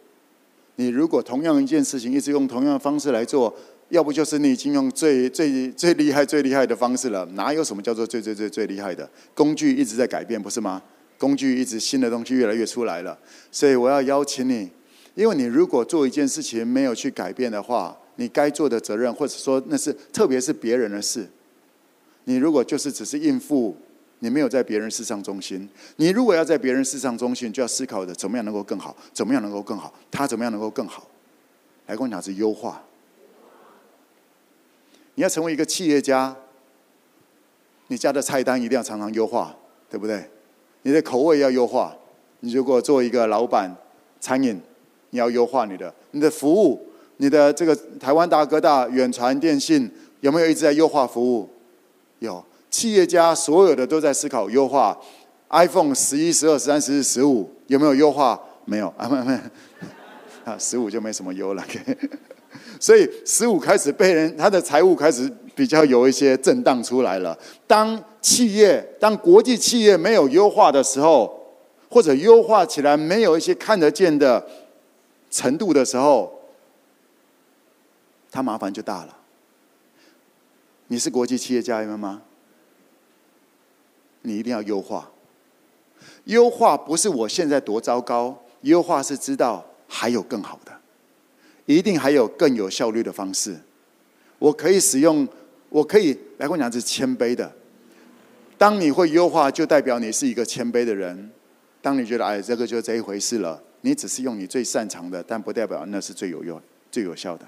你如果同样一件事情一直用同样的方式来做，要不就是你已经用最最最厉害、最厉害的方式了。哪有什么叫做最最最最厉害的？工具一直在改变，不是吗？工具一直新的东西越来越出来了。所以我要邀请你，因为你如果做一件事情没有去改变的话。你该做的责任，或者说那是特别是别人的事，你如果就是只是应付，你没有在别人事上中心。你如果要在别人事上中心，就要思考的怎么样能够更好，怎么样能够更好，他怎么样能够更好，来跟我讲是优化。你要成为一个企业家，你家的菜单一定要常常优化，对不对？你的口味要优化。你如果做一个老板，餐饮，你要优化你的你的服务。你的这个台湾大哥大远传电信有没有一直在优化服务？有，企业家所有的都在思考优化。iPhone 十一、十二、十三、十四、十五有没有优化？没有啊，没有，没啊，十五就没什么优了。所以十五开始被人他的财务开始比较有一些震荡出来了。当企业当国际企业没有优化的时候，或者优化起来没有一些看得见的程度的时候，他麻烦就大了。你是国际企业家人吗？你一定要优化。优化不是我现在多糟糕，优化是知道还有更好的，一定还有更有效率的方式。我可以使用，我可以来跟我讲是谦卑的。当你会优化，就代表你是一个谦卑的人。当你觉得哎，这个就这一回事了，你只是用你最擅长的，但不代表那是最有用、最有效的。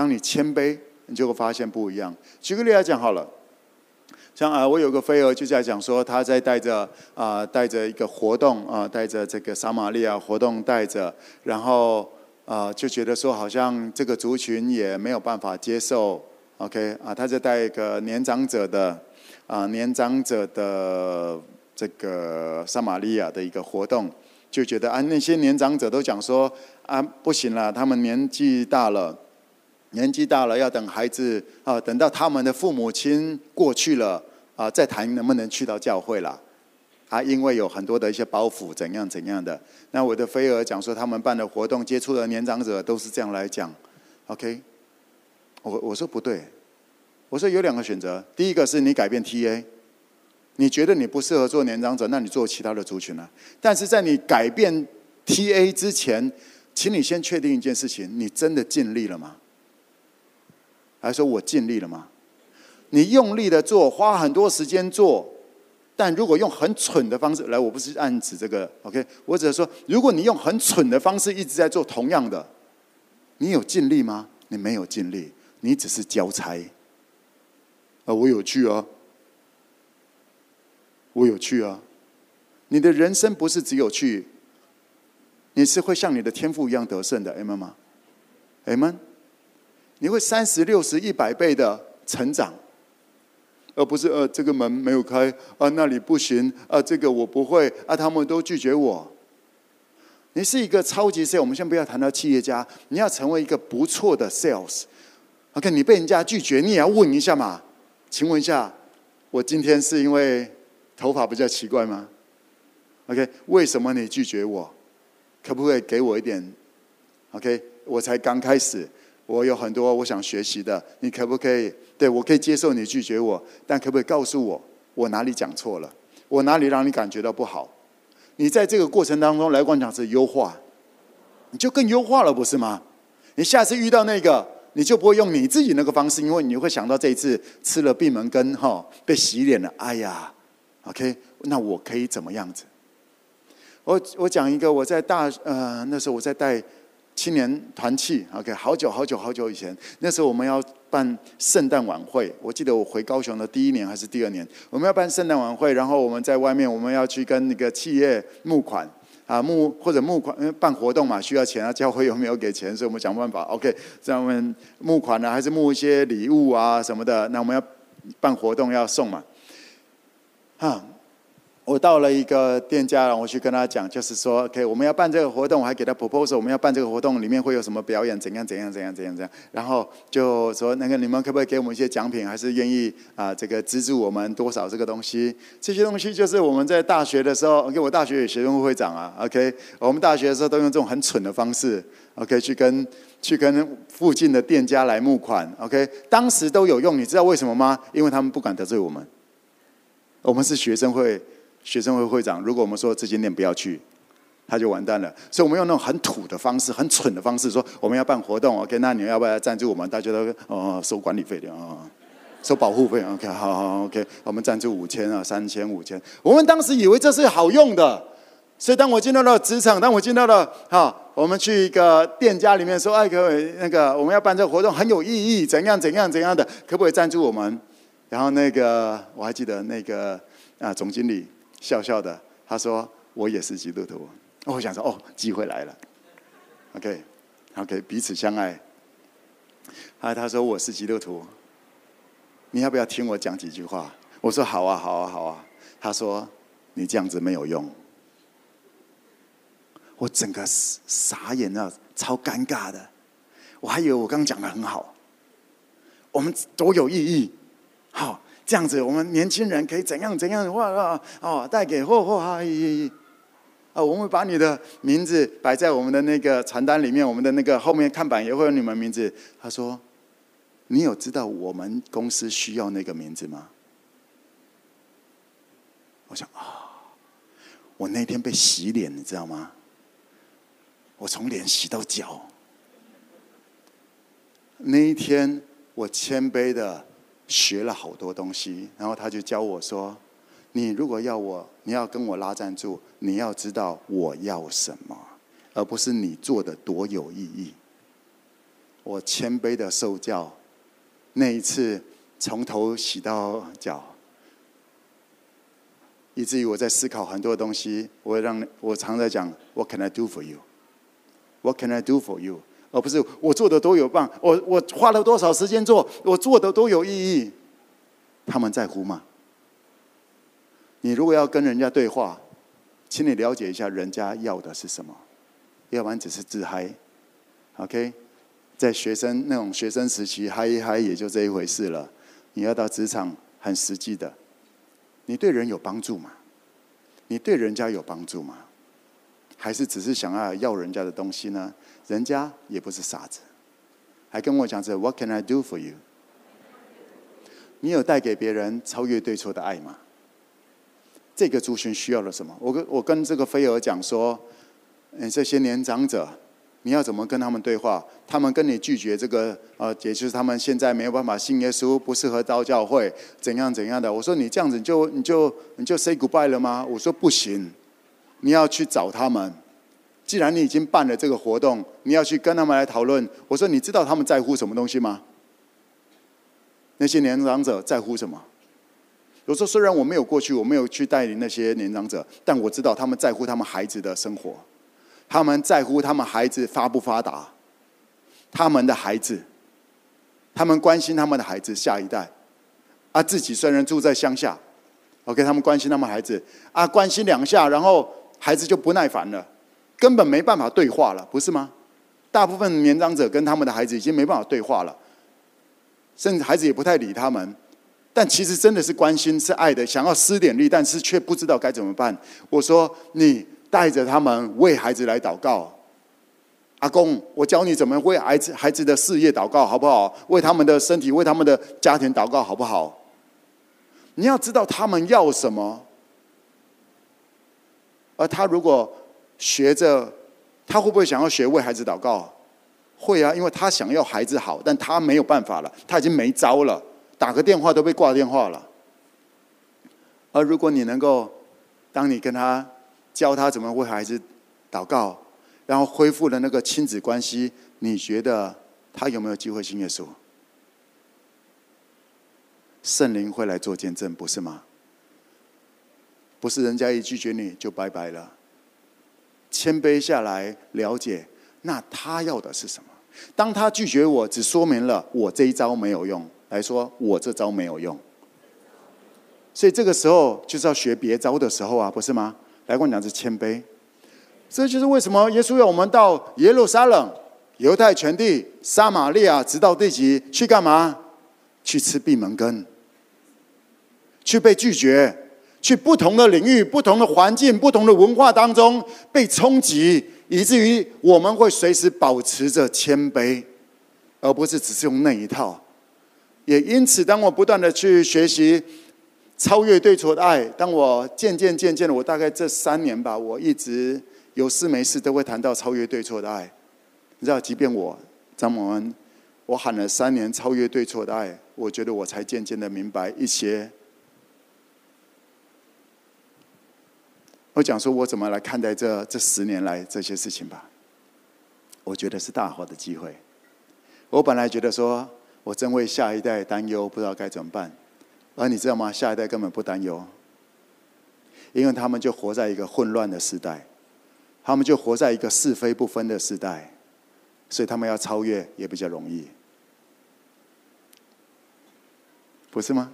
当你谦卑。你就会发现不一样。举个例来讲好了，像啊，我有个飞蛾就在讲说，他在带着啊，带着一个活动啊，带着这个撒玛利亚活动带着，然后啊，就觉得说好像这个族群也没有办法接受。OK 啊，他在带一个年长者的啊，年长者的这个撒玛利亚的一个活动，就觉得啊，那些年长者都讲说啊，不行了，他们年纪大了。年纪大了，要等孩子啊，等到他们的父母亲过去了啊，再谈能不能去到教会了啊，因为有很多的一些包袱，怎样怎样的。那我的飞儿讲说，他们办的活动接触的年长者都是这样来讲。OK，我我说不对，我说有两个选择，第一个是你改变 TA，你觉得你不适合做年长者，那你做其他的族群啊。但是在你改变 TA 之前，请你先确定一件事情，你真的尽力了吗？还说我尽力了吗？你用力的做，花很多时间做，但如果用很蠢的方式来，我不是暗指这个，OK？我只是说，如果你用很蠢的方式一直在做同样的，你有尽力吗？你没有尽力，你只是交差。啊，我有趣啊，我有趣啊！你的人生不是只有去，你是会像你的天赋一样得胜的，Amen 吗？Amen。你会三十六十一百倍的成长，而不是呃这个门没有开啊，那里不行啊，这个我不会啊，他们都拒绝我。你是一个超级 sales，我们先不要谈到企业家，你要成为一个不错的 sales。OK，你被人家拒绝，你也要问一下嘛？请问一下，我今天是因为头发比较奇怪吗？OK，为什么你拒绝我？可不可以给我一点？OK，我才刚开始。我有很多我想学习的，你可不可以？对，我可以接受你拒绝我，但可不可以告诉我我哪里讲错了？我哪里让你感觉到不好？你在这个过程当中来跟我讲是优化，你就更优化了，不是吗？你下次遇到那个，你就不会用你自己那个方式，因为你会想到这一次吃了闭门羹哈，被洗脸了。哎呀，OK，那我可以怎么样子？我我讲一个，我在大呃那时候我在带。青年团契，OK，好久好久好久以前，那时候我们要办圣诞晚会。我记得我回高雄的第一年还是第二年，我们要办圣诞晚会，然后我们在外面，我们要去跟那个企业募款啊，募或者募款，因为办活动嘛，需要钱啊，教会有没有给钱？所以我们想办法，OK，这样我们募款呢、还是募一些礼物啊什么的？那我们要办活动要送嘛，啊。我到了一个店家，然后我去跟他讲，就是说，OK，我们要办这个活动，我还给他 proposal，我们要办这个活动，里面会有什么表演，怎样怎样怎样怎样怎样，然后就说，那个你们可不可以给我们一些奖品，还是愿意啊，这个资助我们多少这个东西？这些东西就是我们在大学的时候，OK，我大学有学生会会长啊，OK，我们大学的时候都用这种很蠢的方式，OK，去跟去跟附近的店家来募款，OK，当时都有用，你知道为什么吗？因为他们不敢得罪我们，我们是学生会。学生会会长，如果我们说这间店不要去，他就完蛋了。所以，我们用那种很土的方式、很蠢的方式说，我们要办活动，OK？那你要不要赞助我们？大家都哦，收管理费的啊，收保护费，OK？好好，OK？我们赞助五千啊，三千、五千。我们当时以为这是好用的，所以当我进到了职场，当我进到了哈，我们去一个店家里面说，哎，各位，那个我们要办这个活动很有意义，怎样怎样怎样的，可不可以赞助我们？然后那个我还记得那个啊，总经理。笑笑的，他说：“我也是基督徒。”我想说：“哦，机会来了。”OK，OK，彼此相爱。啊，他说：“我是基督徒，你要不要听我讲几句话？”我说：“好啊，好啊，好啊。”他说：“你这样子没有用。”我整个傻眼了，超尴尬的。我还以为我刚刚讲的很好，我们多有意义，好，这样子我们年轻人可以怎样怎样的话啊，哦，带给嚯嚯哈咦，啊，我们会把你的名字摆在我们的那个传单里面，我们的那个后面看板也会有你们名字。他说：“你有知道我们公司需要那个名字吗？”我想啊，我那天被洗脸，你知道吗？我从脸洗到脚。那一天，我谦卑的学了好多东西，然后他就教我说：“你如果要我，你要跟我拉赞助，你要知道我要什么，而不是你做的多有意义。”我谦卑的受教，那一次从头洗到脚，以至于我在思考很多东西。我让我常在讲：“What can I do for you? What can I do for you?” 而不是我做的多有棒，我我花了多少时间做，我做的多有意义，他们在乎吗？你如果要跟人家对话，请你了解一下人家要的是什么，要不然只是自嗨。OK，在学生那种学生时期嗨一嗨也就这一回事了。你要到职场很实际的，你对人有帮助吗？你对人家有帮助吗？还是只是想要要人家的东西呢？人家也不是傻子，还跟我讲着 “What can I do for you？” 你有带给别人超越对错的爱吗？这个族群需要了什么？我跟我跟这个飞蛾讲说：“嗯，这些年长者，你要怎么跟他们对话？他们跟你拒绝这个，呃，也就是他们现在没有办法信耶稣，不适合招教会，怎样怎样的？”我说：“你这样子你就你就你就 say goodbye 了吗？”我说：“不行，你要去找他们。”既然你已经办了这个活动，你要去跟他们来讨论。我说，你知道他们在乎什么东西吗？那些年长者在乎什么？我说，虽然我没有过去，我没有去带领那些年长者，但我知道他们在乎他们孩子的生活，他们在乎他们孩子发不发达，他们的孩子，他们关心他们的孩子下一代，啊，自己虽然住在乡下，OK，他们关心他们孩子，啊，关心两下，然后孩子就不耐烦了。根本没办法对话了，不是吗？大部分年长者跟他们的孩子已经没办法对话了，甚至孩子也不太理他们。但其实真的是关心、是爱的，想要施点力，但是却不知道该怎么办。我说：“你带着他们为孩子来祷告，阿公，我教你怎么为孩子、孩子的事业祷告，好不好？为他们的身体、为他们的家庭祷告，好不好？你要知道他们要什么，而他如果……学着，他会不会想要学为孩子祷告？会啊，因为他想要孩子好，但他没有办法了，他已经没招了，打个电话都被挂电话了。而如果你能够，当你跟他教他怎么为孩子祷告，然后恢复了那个亲子关系，你觉得他有没有机会信耶稣？圣灵会来做见证，不是吗？不是人家一拒绝你就拜拜了。谦卑下来，了解那他要的是什么。当他拒绝我，只说明了我这一招没有用。来说，我这招没有用。所以这个时候就是要学别招的时候啊，不是吗？来跟我讲是谦卑。这就是为什么耶稣要我们到耶路撒冷、犹太全地、撒玛利亚，直到地极去干嘛？去吃闭门羹，去被拒绝。去不同的领域、不同的环境、不同的文化当中被冲击，以至于我们会随时保持着谦卑，而不是只是用那一套。也因此，当我不断的去学习超越对错的爱，当我渐渐渐渐的，我大概这三年吧，我一直有事没事都会谈到超越对错的爱。你知道，即便我张某恩，我喊了三年超越对错的爱，我觉得我才渐渐的明白一些。我讲说，我怎么来看待这这十年来这些事情吧？我觉得是大好的机会。我本来觉得说，我真为下一代担忧，不知道该怎么办。而你知道吗？下一代根本不担忧，因为他们就活在一个混乱的时代，他们就活在一个是非不分的时代，所以他们要超越也比较容易，不是吗？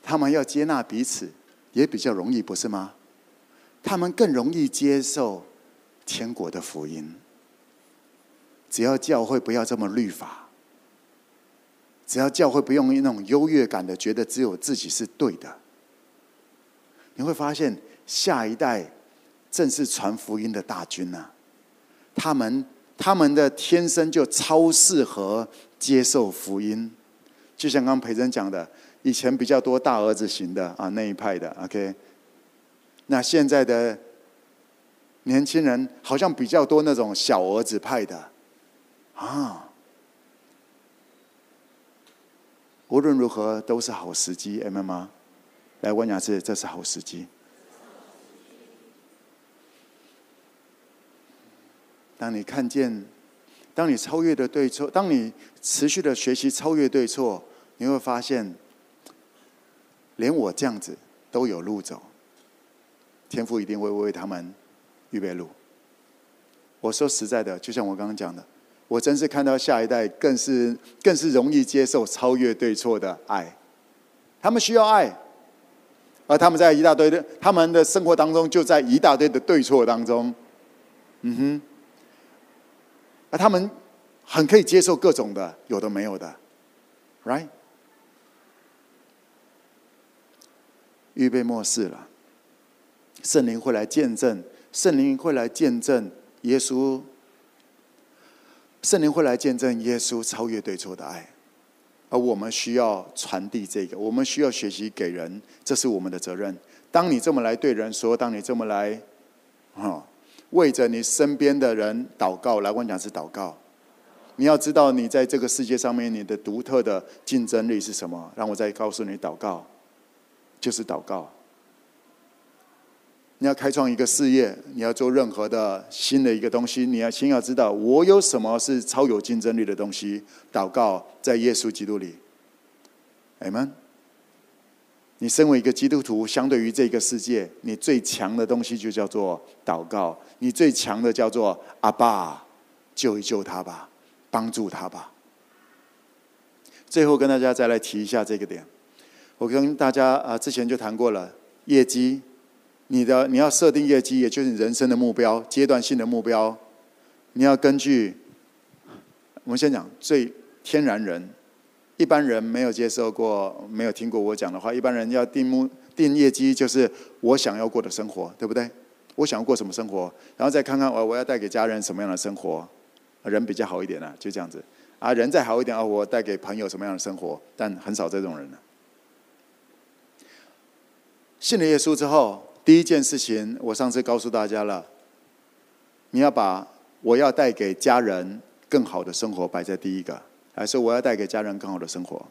他们要接纳彼此。也比较容易，不是吗？他们更容易接受天国的福音。只要教会不要这么律法，只要教会不用那种优越感的觉得只有自己是对的，你会发现下一代正是传福音的大军呐、他们他们的天生就超适合接受福音，就像刚培珍讲的，以前比较多大儿子型的啊那一派的，OK。那现在的年轻人好像比较多那种小儿子派的，啊。无论如何都是好时机，M 吗？来问雅志，这是好时机。当你看见，当你超越的对错，当你持续的学习超越对错，你会发现，连我这样子都有路走。天父一定会为他们预备路。我说实在的，就像我刚刚讲的，我真是看到下一代更是更是容易接受超越对错的爱。他们需要爱，而他们在一大堆的他们的生活当中，就在一大堆的对错当中。嗯哼。而他们很可以接受各种的，有的没有的，right？预备末世了，圣灵会来见证，圣灵会来见证耶稣，圣灵会来见证耶稣超越对错的爱，而我们需要传递这个，我们需要学习给人，这是我们的责任。当你这么来对人说，当你这么来，啊。为着你身边的人祷告，来我讲是祷告。你要知道，你在这个世界上面，你的独特的竞争力是什么？让我再告诉你，祷告就是祷告。你要开创一个事业，你要做任何的新的一个东西，你要先要知道，我有什么是超有竞争力的东西。祷告在耶稣基督里，阿门。你身为一个基督徒，相对于这个世界，你最强的东西就叫做祷告。你最强的叫做阿爸，救一救他吧，帮助他吧。最后跟大家再来提一下这个点，我跟大家啊之前就谈过了，业绩，你的你要设定业绩，也就是你人生的目标，阶段性的目标，你要根据，我们先讲最天然人。一般人没有接受过、没有听过我讲的话。一般人要定目、定业绩，就是我想要过的生活，对不对？我想要过什么生活，然后再看看我我要带给家人什么样的生活，人比较好一点呢，就这样子。啊，人再好一点啊，我带给朋友什么样的生活？但很少这种人了。信了耶稣之后，第一件事情，我上次告诉大家了，你要把我要带给家人更好的生活摆在第一个。还是我要带给家人更好的生活，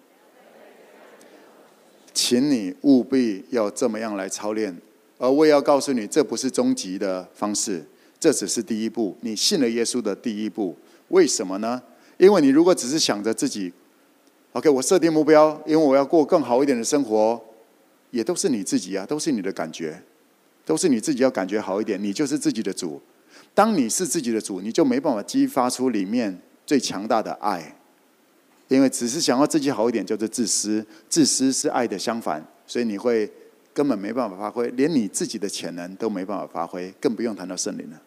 请你务必要这么样来操练。而我也要告诉你，这不是终极的方式，这只是第一步。你信了耶稣的第一步，为什么呢？因为你如果只是想着自己，OK，我设定目标，因为我要过更好一点的生活，也都是你自己啊，都是你的感觉，都是你自己要感觉好一点，你就是自己的主。当你是自己的主，你就没办法激发出里面最强大的爱。因为只是想要自己好一点，叫做自私。自私是爱的相反，所以你会根本没办法发挥，连你自己的潜能都没办法发挥，更不用谈到圣灵了。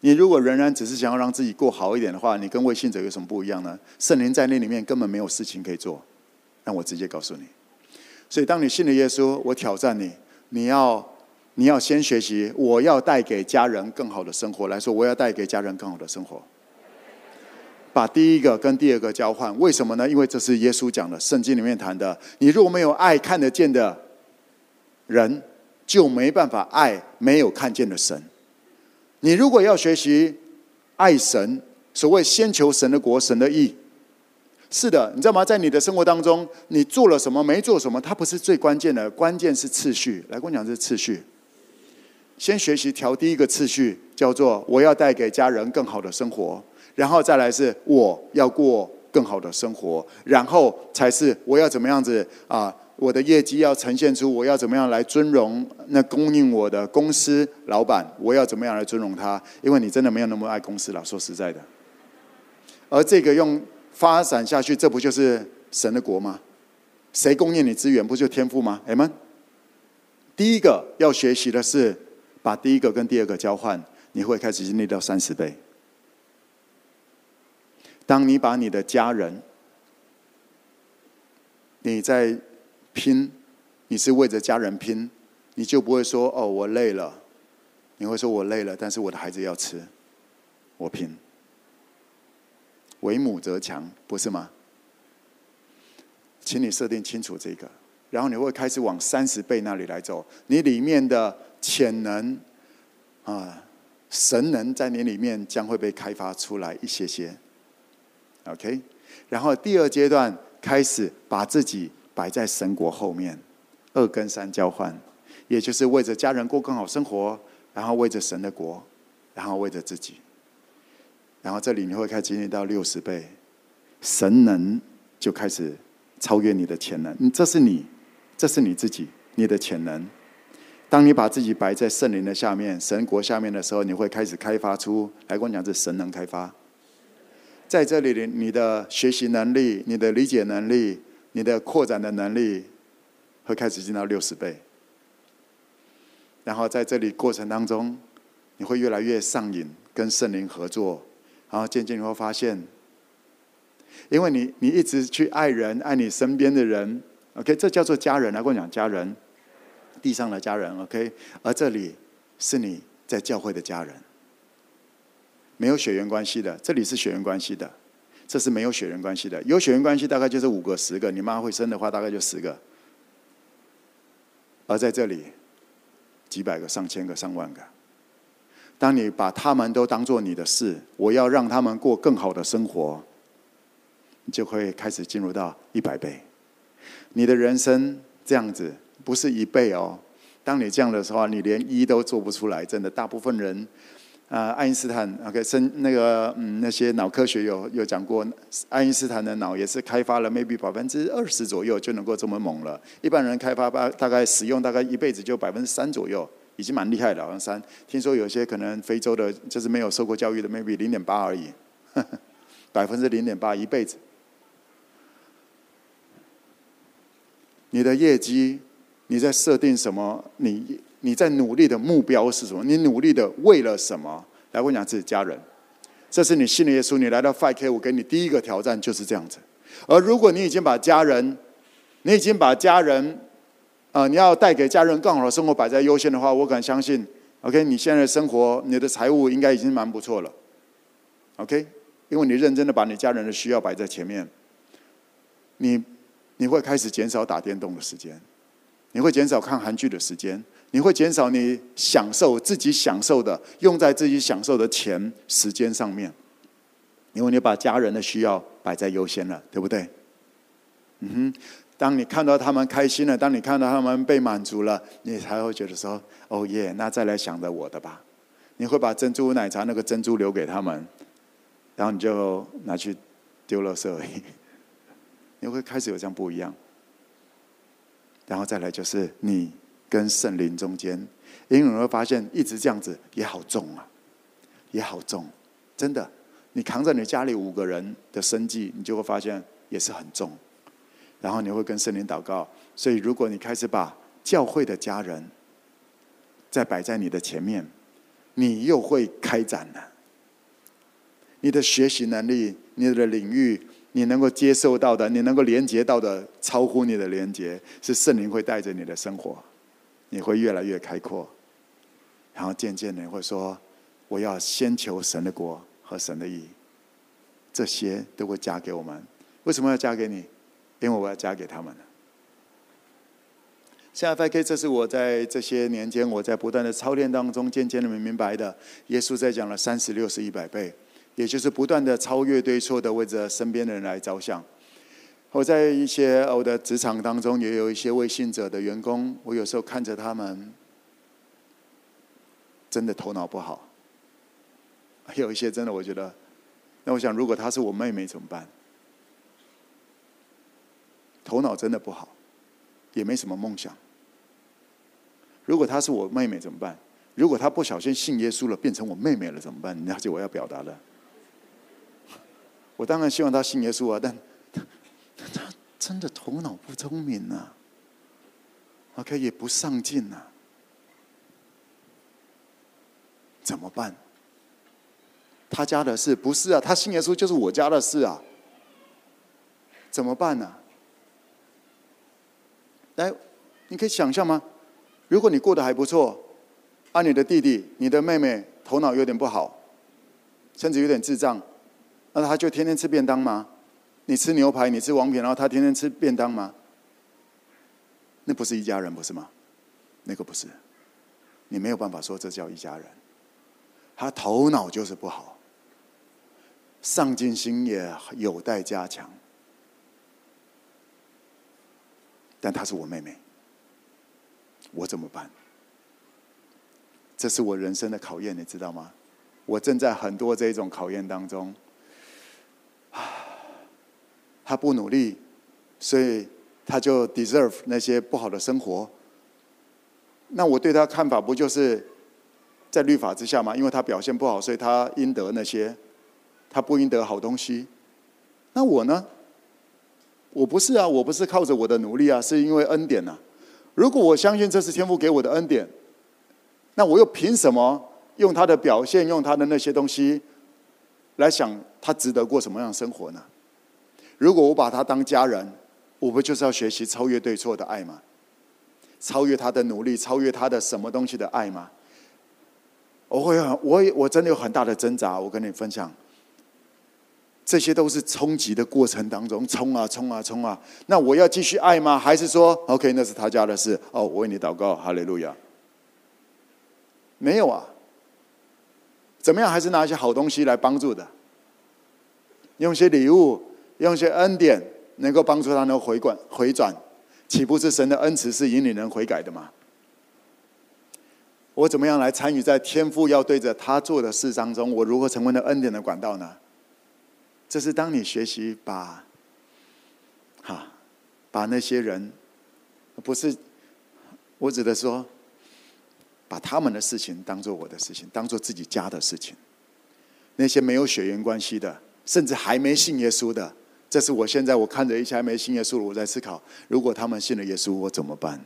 你如果仍然只是想要让自己过好一点的话，你跟未信者有什么不一样呢？圣灵在那里面根本没有事情可以做。那我直接告诉你。所以当你信了耶稣，我挑战你，你要你要先学习，我要带给家人更好的生活来说，我要带给家人更好的生活。把第一个跟第二个交换，为什么呢？因为这是耶稣讲的，圣经里面谈的。你如果没有爱看得见的人，就没办法爱没有看见的神。你如果要学习爱神，所谓先求神的国、神的义，是的，你知道吗？在你的生活当中，你做了什么，没做什么，它不是最关键的，关键是次序。来，跟我讲这次序。先学习调第一个次序，叫做我要带给家人更好的生活。然后再来是我要过更好的生活，然后才是我要怎么样子啊？我的业绩要呈现出我要怎么样来尊荣那供应我的公司老板，我要怎么样来尊荣他？因为你真的没有那么爱公司了，说实在的。而这个用发展下去，这不就是神的国吗？谁供应你资源，不就天赋吗？哎们，第一个要学习的是把第一个跟第二个交换，你会开始经历到三十倍。当你把你的家人，你在拼，你是为着家人拼，你就不会说哦，我累了，你会说我累了，但是我的孩子要吃，我拼。为母则强，不是吗？请你设定清楚这个，然后你会开始往三十倍那里来走。你里面的潜能啊，神能在你里面将会被开发出来一些些。OK，然后第二阶段开始把自己摆在神国后面，二跟三交换，也就是为着家人过更好生活，然后为着神的国，然后为着自己。然后这里你会开始经历到六十倍，神能就开始超越你的潜能。这是你，这是你自己，你的潜能。当你把自己摆在圣灵的下面、神国下面的时候，你会开始开发出。来跟我讲，这神能开发。在这里，你的学习能力、你的理解能力、你的扩展的能力，会开始进到六十倍。然后在这里过程当中，你会越来越上瘾，跟圣灵合作。然后渐渐你会发现，因为你你一直去爱人，爱你身边的人，OK，这叫做家人。来跟我讲家人，地上的家人，OK，而这里是你在教会的家人，没有血缘关系的，这里是血缘关系的，这是没有血缘关系的。有血缘关系大概就是五个、十个，你妈会生的话大概就十个，而在这里，几百个、上千个、上万个。当你把他们都当做你的事，我要让他们过更好的生活，你就会开始进入到一百倍。你的人生这样子不是一倍哦。当你这样的时候，你连一都做不出来。真的，大部分人，啊，爱因斯坦，OK，生那个嗯，那些脑科学有有讲过，爱因斯坦的脑也是开发了 maybe 百分之二十左右就能够这么猛了。一般人开发大大概使用大概一辈子就百分之三左右。已经蛮厉害了，好像三。听说有些可能非洲的，就是没有受过教育的，maybe 零点八而已，百分之零点八一辈子。你的业绩，你在设定什么？你你在努力的目标是什么？你努力的为了什么？来，我讲自己家人，这是你信耶稣，你来到 Five K，我给你第一个挑战就是这样子。而如果你已经把家人，你已经把家人。啊、呃，你要带给家人更好的生活摆在优先的话，我敢相信，OK，你现在的生活，你的财务应该已经蛮不错了，OK，因为你认真的把你家人的需要摆在前面，你你会开始减少打电动的时间，你会减少看韩剧的时间，你会减少你享受自己享受的用在自己享受的钱时间上面，因为你把家人的需要摆在优先了，对不对？嗯哼。当你看到他们开心了，当你看到他们被满足了，你才会觉得说：“哦耶，那再来想着我的吧。”你会把珍珠奶茶那个珍珠留给他们，然后你就拿去丢垃圾而已。你会开始有这样不一样。然后再来就是你跟圣灵中间，因为你会发现一直这样子也好重啊，也好重，真的。你扛着你家里五个人的生计，你就会发现也是很重。然后你会跟圣灵祷告，所以如果你开始把教会的家人再摆在你的前面，你又会开展了。你的学习能力、你的领域，你能够接受到的、你能够连接到的，超乎你的连接，是圣灵会带着你的生活，你会越来越开阔。然后渐渐的你会说：“我要先求神的国和神的义，这些都会加给我们。为什么要加给你？”因为我要嫁给他们了。现在 FK，这是我在这些年间，我在不断的操练当中，渐渐的明白的。耶稣在讲了三十六十一百倍，也就是不断的超越对错的，为着身边的人来着想。我在一些我的职场当中，也有一些未信者的员工，我有时候看着他们，真的头脑不好。有一些真的，我觉得，那我想，如果她是我妹妹怎么办？头脑真的不好，也没什么梦想。如果她是我妹妹怎么办？如果她不小心信耶稣了，变成我妹妹了怎么办？你了解我要表达的。我当然希望她信耶稣啊，但她她真的头脑不聪明啊，OK 也不上进啊，怎么办？他家的事，不是啊，他信耶稣就是我家的事啊，怎么办呢、来，你可以想象吗？如果你过得还不错，啊，你的弟弟、你的妹妹头脑有点不好，甚至有点智障，那他就天天吃便当吗？你吃牛排，你吃王品，然后他天天吃便当吗？那不是一家人，不是吗？那个不是，你没有办法说这叫一家人。他头脑就是不好，上进心也有待加强。但她是我妹妹，我怎么办？这是我人生的考验，你知道吗？我正在很多这种考验当中。她不努力，所以她就 deserve 那些不好的生活。那我对她看法不就是在律法之下吗？因为她表现不好，所以她应得那些，她不应得好东西。那我呢？我不是啊，我不是靠着我的努力啊，是因为恩典呐。如果我相信这是天父给我的恩典，那我又凭什么用他的表现，用他的那些东西来想他值得过什么样的生活呢？如果我把他当家人，我不就是要学习超越对错的爱吗？超越他的努力，超越他的什么东西的爱吗？我会很，我也我真的有很大的挣扎。我跟你分享。这些都是冲击的过程当中，冲啊冲啊冲啊！那我要继续爱吗？还是说，OK，那是他家的事。哦，我为你祷告，哈利路亚。没有啊，怎么样？还是拿一些好东西来帮助的，用些礼物，用些恩典，能够帮助他能回转回转，岂不是神的恩慈是引领人悔改的吗？我怎么样来参与在天父要对着他做的事当中？我如何成为那恩典的管道呢？这是当你学习把，哈，把那些人，不是，我指的说，把他们的事情当做我的事情，当做自己家的事情。那些没有血缘关系的，甚至还没信耶稣的，这是我现在我看着一些还没信耶稣的，我在思考，如果他们信了耶稣，我怎么办？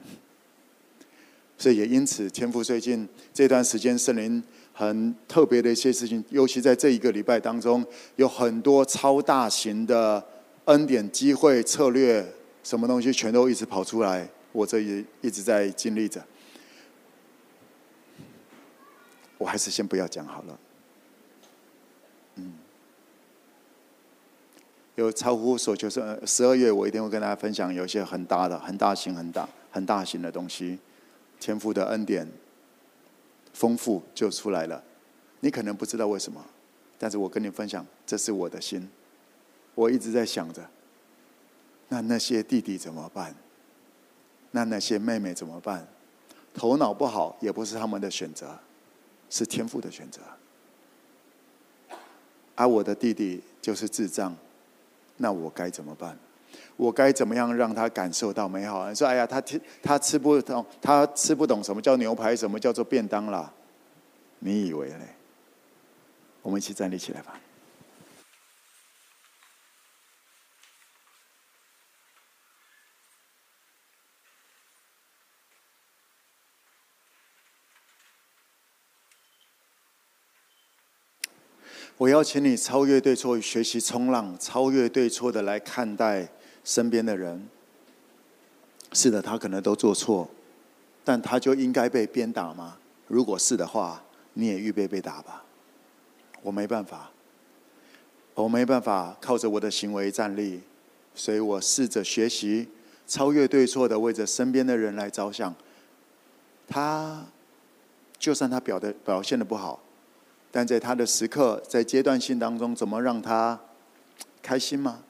所以也因此，天父最近这段时间，圣灵。很特别的一些事情，尤其在这一个礼拜当中，有很多超大型的恩典机会策略，什么东西全都一直跑出来，我这也一直在经历着。我还是先不要讲好了。嗯，有超乎所求，是十二月我一定会跟大家分享，有一些很大的、很大型、很大、很大型的东西，天赋的恩典。丰富就出来了，你可能不知道为什么，但是我跟你分享，这是我的心，我一直在想着，那那些弟弟怎么办？那那些妹妹怎么办？头脑不好也不是他们的选择，是天赋的选择。而我的弟弟就是智障，那我该怎么办？我该怎么样让他感受到美好？你说：“哎呀，他听他吃不懂，他吃不懂什么叫牛排，什么叫做便当啦？”你以为嘞？我们一起站立起来吧。我邀请你超越对错，学习冲浪，超越对错的来看待。身边的人，是的，他可能都做错，但他就应该被鞭打吗？如果是的话，你也预备被打吧。我没办法，我没办法靠着我的行为站立，所以我试着学习超越对错的，为着身边的人来着想。他就算他表的表现的不好，但在他的时刻，在阶段性当中，怎么让他开心吗？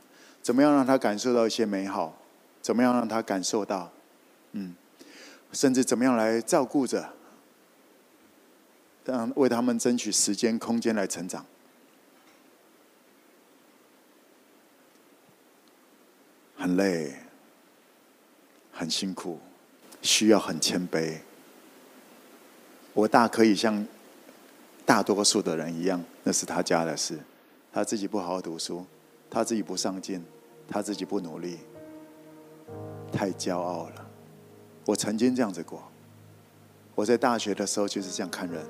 怎么样让他感受到一些美好？怎么样让他感受到，嗯，甚至怎么样来照顾着，让为他们争取时间、空间来成长？很累，很辛苦，需要很谦卑。我大可以像大多数的人一样，那是他家的事，他自己不好好读书，他自己不上进。他自己不努力，太骄傲了。我曾经这样子过。我在大学的时候就是这样看人。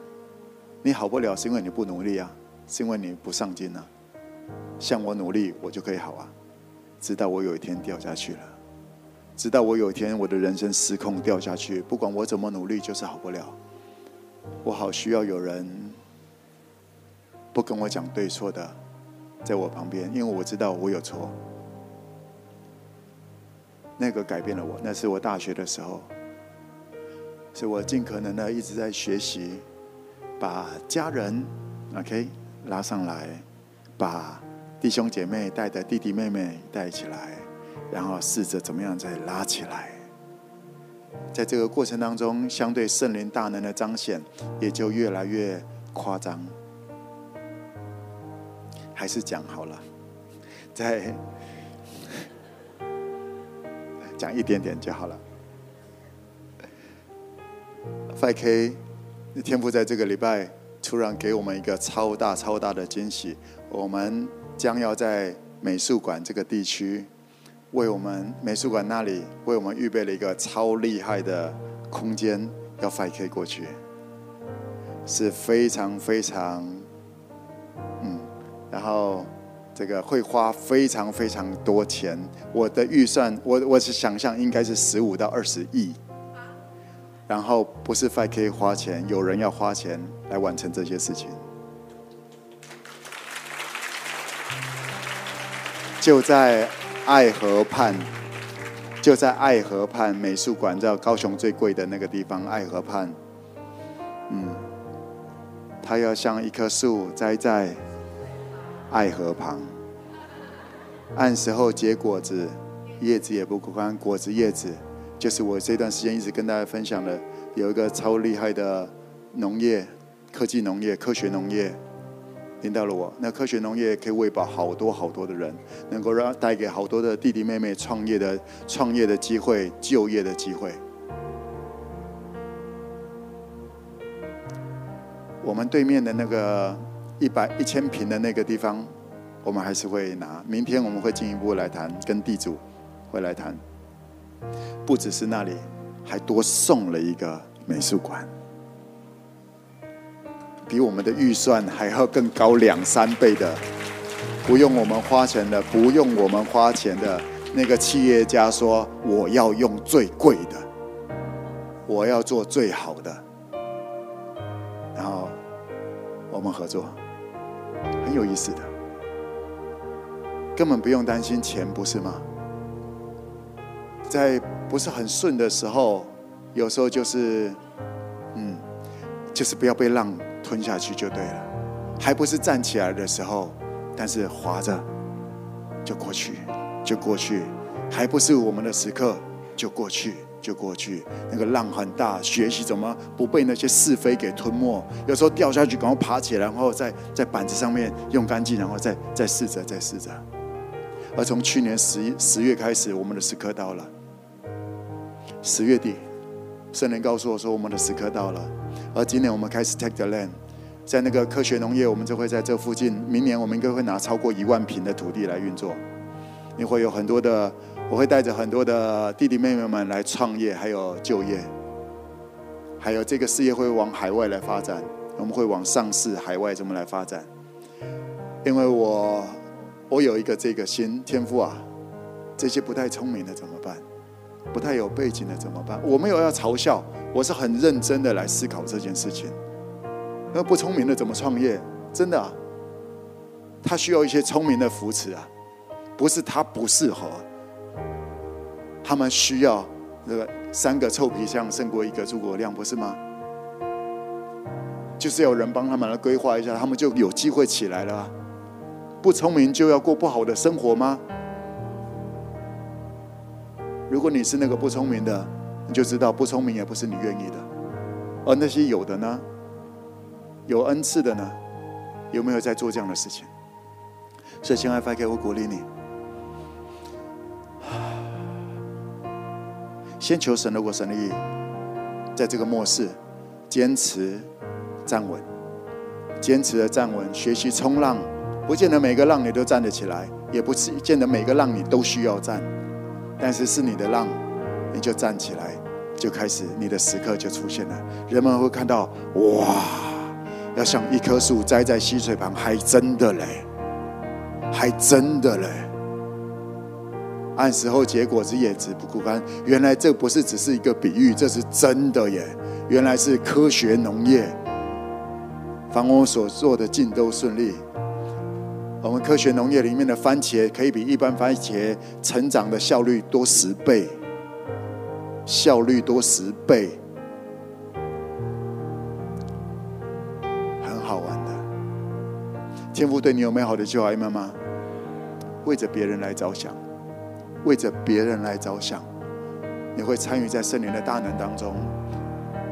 你好不了是因为你不努力啊，是因为你不上进啊。像我努力，我就可以好啊。直到我有一天掉下去了，直到我有一天我的人生失控掉下去，不管我怎么努力，就是好不了。我好需要有人不跟我讲对错的，在我旁边，因为我知道我有错。那个改变了我，那是我大学的时候，所以我尽可能的一直在学习，把家人 OK 拉上来，把。弟兄姐妹带着弟弟妹妹带起来，然后试着怎么样再拉起来。在这个过程当中，相对圣灵大能的彰显也就越来越夸张。还是讲好了，在讲一点点就好了。5K，天父在这个礼拜突然给我们一个超大超大的惊喜，我们。将要在美术馆这个地区，为我们美术馆那里为我们预备了一个超厉害的空间，要 5K 过去，是非常非常，嗯，然后这个会花非常非常多钱。我的预算，我我是想象应该是十五到二十亿，然后不是 5K 花钱，有人要花钱来完成这些事情。就在爱河畔，就在爱河畔美术馆，在高雄最贵的那个地方，爱河畔。嗯，他要像一棵树栽在爱河旁，按时候结果子，叶子也不枯干，果子叶子，就是我这段时间一直跟大家分享的，有一个超厉害的农业，科技农业，科学农业。听到了我，那科学农业可以喂饱好多好多的人，能够让带给好多的弟弟妹妹创业的创业的机会、就业的机会。我们对面的那个一百一千平的那个地方，我们还是会拿。明天我们会进一步来谈，跟地主会来谈。不只是那里，还多送了一个美术馆。比我们的预算还要更高两三倍的，不用我们花钱的，不用我们花钱的那个企业家说：“我要用最贵的，我要做最好的。”然后我们合作，很有意思的，根本不用担心钱，不是吗？在不是很顺的时候，有时候就是，嗯，就是不要被浪。吞下去就对了，还不是站起来的时候，但是滑着就过去，就过去，还不是我们的时刻，就过去，就过去。那个浪很大，学习怎么不被那些是非给吞没。有时候掉下去，赶快爬起来，然后在在板子上面用干净，然后再再试着，再试着。而从去年十一十月开始，我们的时刻到了。十月底，圣灵告诉我说，我们的时刻到了。而今年我们开始 take the land，在那个科学农业，我们就会在这附近。明年我们应该会拿超过一万坪的土地来运作。你会有很多的，我会带着很多的弟弟妹妹们来创业，还有就业，还有这个事业会往海外来发展。我们会往上市、海外怎么来发展？因为我我有一个这个心天赋啊，这些不太聪明的怎么办？不太有背景的怎么办？我没有要嘲笑，我是很认真的来思考这件事情。那不聪明的怎么创业？真的啊，他需要一些聪明的扶持啊，不是他不适合，他们需要那个三个臭皮匠胜过一个诸葛亮，不是吗？就是有人帮他们来规划一下，他们就有机会起来了。不聪明就要过不好的生活吗？如果你是那个不聪明的，你就知道不聪明也不是你愿意的。而那些有的呢，有恩赐的呢，有没有在做这样的事情？所以，亲爱的 5K，我鼓励你，先求神的国、神的义，在这个末世，坚持站稳，坚持的站稳，学习冲浪，不见得每个浪你都站得起来，也不是见得每个浪你都需要站。但是是你的浪，你就站起来，就开始你的时刻就出现了。人们会看到，哇，要像一棵树栽在溪水旁，还真的嘞，还真的嘞。按时候结果子，叶子不枯干。原来这不是只是一个比喻，这是真的耶！原来是科学农业，凡我所做的尽都顺利。我们科学农业里面的番茄，可以比一般番茄成长的效率多十倍，效率多十倍。很好玩的天父对你有美好的计划，妈妈，为着别人来着想，为着别人来着想，你会参与在圣灵的大能当中，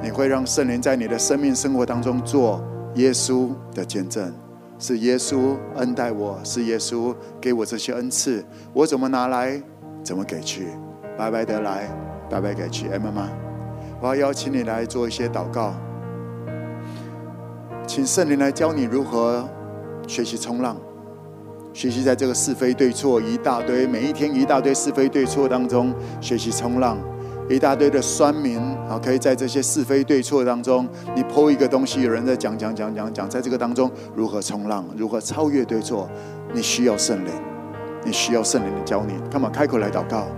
你会让圣灵在你的生命生活当中做耶稣的见证，是耶稣恩待我，是耶稣给我这些恩赐，我怎么拿来，怎么给去，白白得来，白白给去。哎，妈妈，我要邀请你来做一些祷告，请圣灵来教你如何。学习冲浪，学习在这个是非对错一大堆，每一天一大堆是非对错当中学习冲浪，一大堆的酸民啊，可以在这些是非对错当中，你剖一个东西，有人在讲讲讲讲讲，在这个当中如何冲浪，如何超越对错，你需要圣灵，你需要圣灵的教你，干嘛开口来祷告？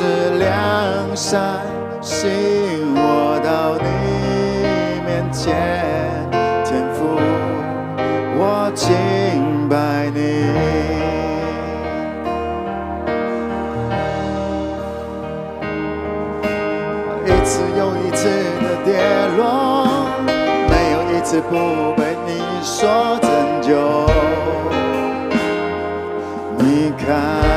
是良善心，我到你面前，天赋我敬拜你。一次又一次的跌落，没有一次不被你说拯救。你看。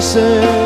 从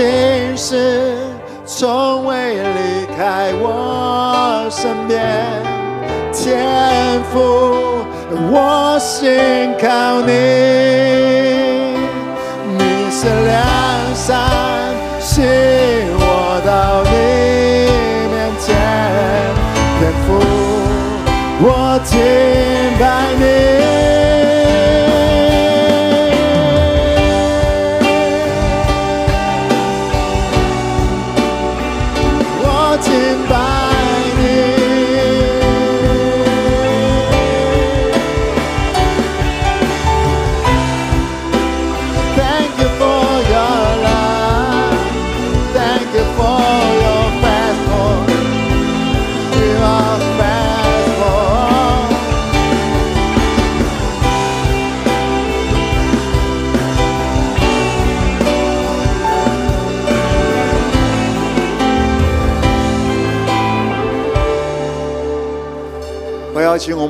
心事，从未离开我身边。天赋，我心靠你。是良善，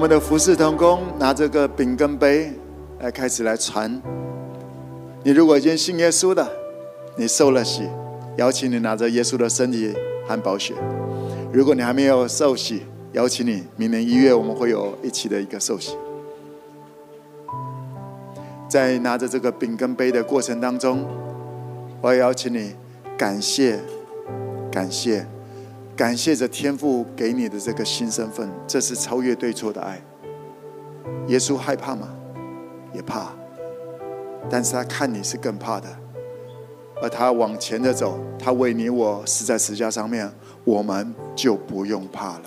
我们的服侍同工拿这个饼跟杯来开始来传。你如果已经信耶稣的，你受了洗，邀请你拿着耶稣的身体和宝血。如果你还没有受洗，邀请你明年一月我们会有一起的一个受洗。在拿着这个饼跟杯的过程当中，我要邀请你感谢，感谢。感谢着天父给你的这个新身份，这是超越对错的爱。耶稣害怕吗？也怕，但是他看你是更怕的，而他往前的走，他为你我死在十架上面，我们就不用怕了。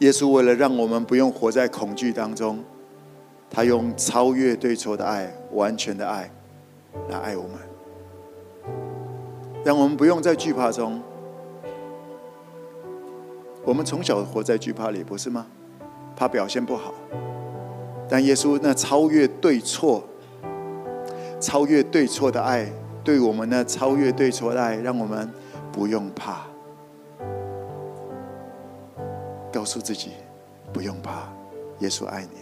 耶稣为了让我们不用活在恐惧当中，他用超越对错的爱、完全的爱来爱我们，让我们不用在惧怕中。我们从小活在惧怕里，不是吗？怕表现不好。但耶稣那超越对错、超越对错的爱，对我们那超越对错的爱，让我们不用怕。告诉自己，不用怕，耶稣爱你。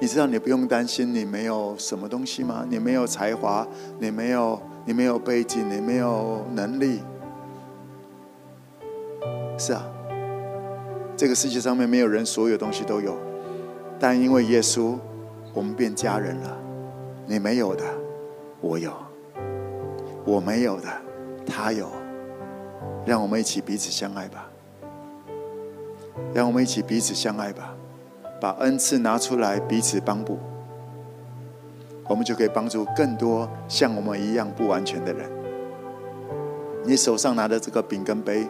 你知道你不用担心你没有什么东西吗？你没有才华，你没有，你没有背景，你没有能力。是啊，这个世界上面没有人所有东西都有，但因为耶稣，我们变家人了。你没有的，我有；我没有的，他有。让我们一起彼此相爱吧。让我们一起彼此相爱吧，把恩赐拿出来彼此帮补，我们就可以帮助更多像我们一样不完全的人。你手上拿的这个饼跟杯。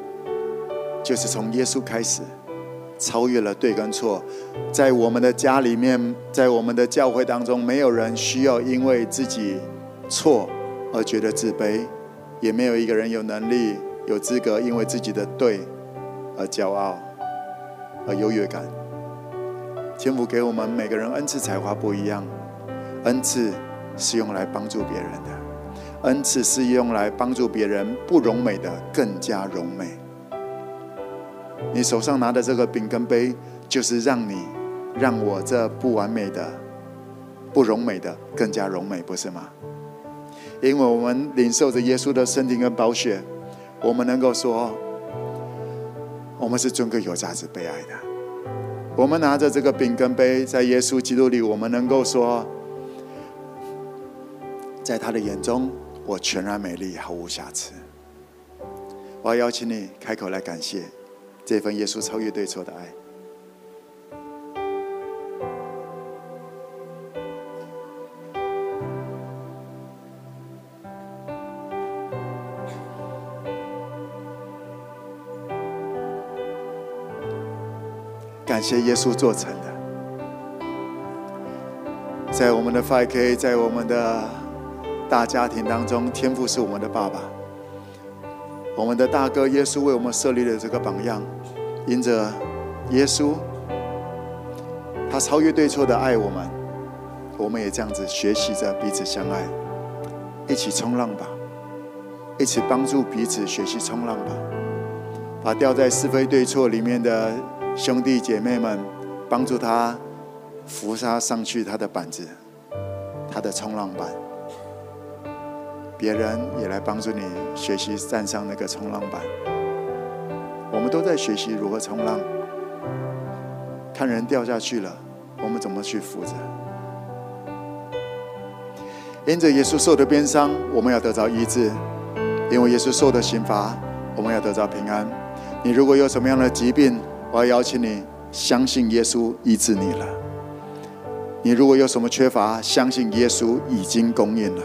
就是从耶稣开始，超越了对跟错，在我们的家里面，在我们的教会当中，没有人需要因为自己错而觉得自卑，也没有一个人有能力、有资格因为自己的对而骄傲、而优越感。天父给我们每个人恩赐才华不一样，恩赐是用来帮助别人的，恩赐是用来帮助别人不容美的更加荣美。你手上拿的这个饼跟杯，就是让你、让我这不完美的、不容美的更加荣美，不是吗？因为我们领受着耶稣的身体跟宝血，我们能够说，我们是尊贵有价值被爱的。我们拿着这个饼跟杯，在耶稣基督里，我们能够说，在他的眼中，我全然美丽，毫无瑕疵。我要邀请你开口来感谢。这份耶稣超越对错的爱，感谢耶稣做成的，在我们的 5K，在我们的大家庭当中，天父是我们的爸爸。我们的大哥耶稣为我们设立了这个榜样，因着耶稣，他超越对错的爱我们，我们也这样子学习着彼此相爱，一起冲浪吧，一起帮助彼此学习冲浪吧，把掉在是非对错里面的兄弟姐妹们，帮助他扶他上去他的板子，他的冲浪板。别人也来帮助你学习站上那个冲浪板。我们都在学习如何冲浪。看人掉下去了，我们怎么去扶着？因着耶稣受的鞭伤，我们要得着医治；因为耶稣受的刑罚，我们要得着平安。你如果有什么样的疾病，我要邀请你相信耶稣医治你了。你如果有什么缺乏，相信耶稣已经供应了。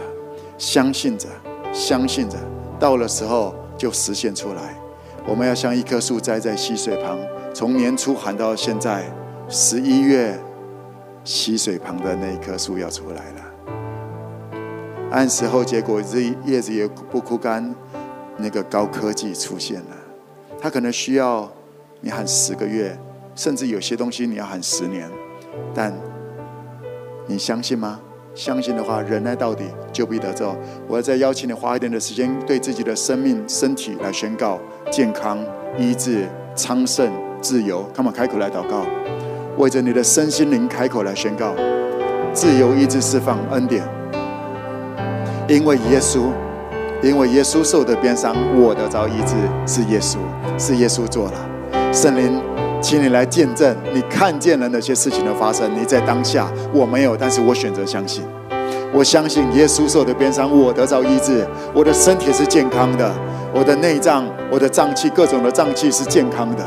相信着，相信着，到了时候就实现出来。我们要像一棵树栽在溪水旁，从年初喊到现在，十一月，溪水旁的那一棵树要出来了。按时候结果这，叶子也不枯干，那个高科技出现了。它可能需要你喊十个月，甚至有些东西你要喊十年，但你相信吗？相信的话，忍耐到底，就必得救。我要再邀请你花一点的时间，对自己的生命、身体来宣告健康、医治、昌盛、自由。Come on，开口来祷告，为着你的身心灵开口来宣告自由、医治、释放、恩典。因为耶稣，因为耶稣受的鞭伤，我得着医治，是耶稣，是耶稣做了。圣灵。请你来见证，你看见了那些事情的发生。你在当下，我没有，但是我选择相信。我相信耶稣受的鞭伤，我得着医治，我的身体是健康的，我的内脏、我的脏器、各种的脏器是健康的。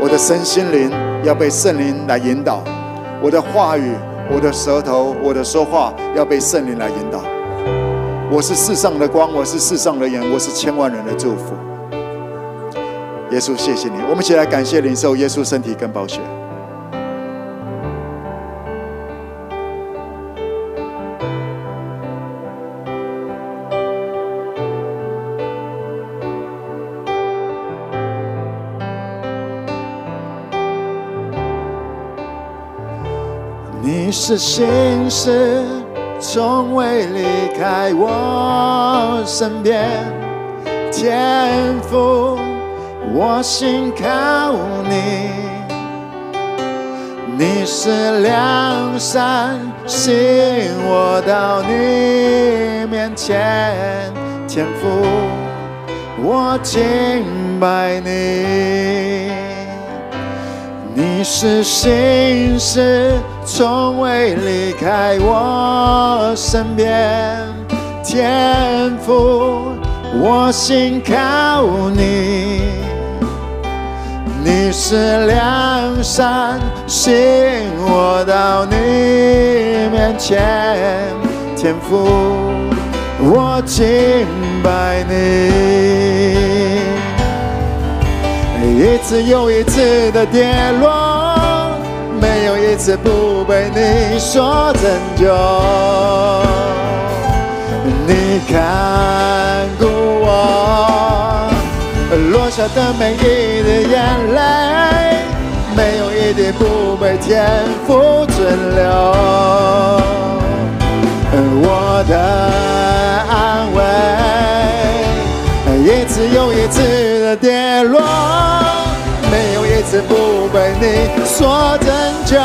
我的身心灵要被圣灵来引导，我的话语、我的舌头、我的说话要被圣灵来引导。我是世上的光，我是世上的盐，我是千万人的祝福。耶稣，谢谢你！我们一起来感谢领受耶稣身体跟宝血。你是心事，从未离开我身边，天赋。我信靠你，你是良善，吸引我到你面前，天父，我敬拜你。你是信实，从未离开我身边，天父，我信靠你。你是良善，吸引我到你面前，天赋，我敬拜你。一次又一次的跌落，没有一次不被你所拯救。你看顾我。落下的每一滴眼泪，没有一滴不被天父存留。我的安慰，一次又一次的跌落，没有一次不被你所拯救。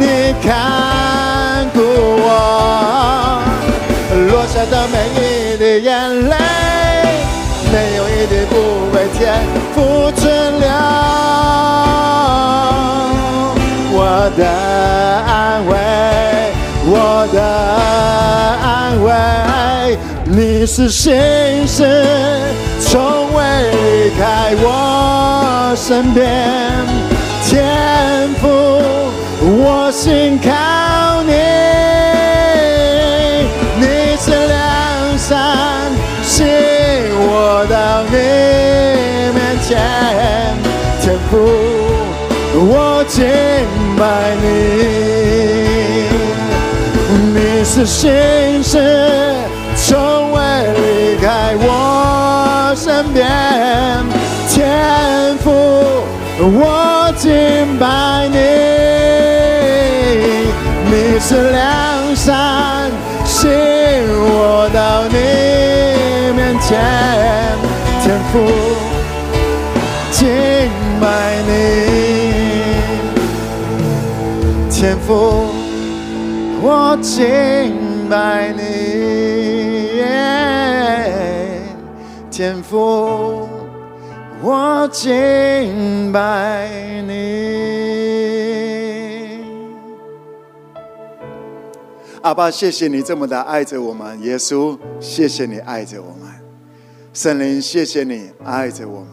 你看顾我，落下的每一滴眼泪。没有一滴不为天父存留，我的安慰，我的安慰，你是信实，从未离开我身边，天父，我信靠，你我到你面前，天父，我敬拜你。你是信实，从未离开我身边，天父，我敬拜你。你是良善，吸引我到你面前，天父敬拜你，天父我敬拜你，天父我敬拜你。阿爸，谢谢你这么的爱着我们，耶稣，谢谢你爱着我们，圣灵，谢谢你爱着我们。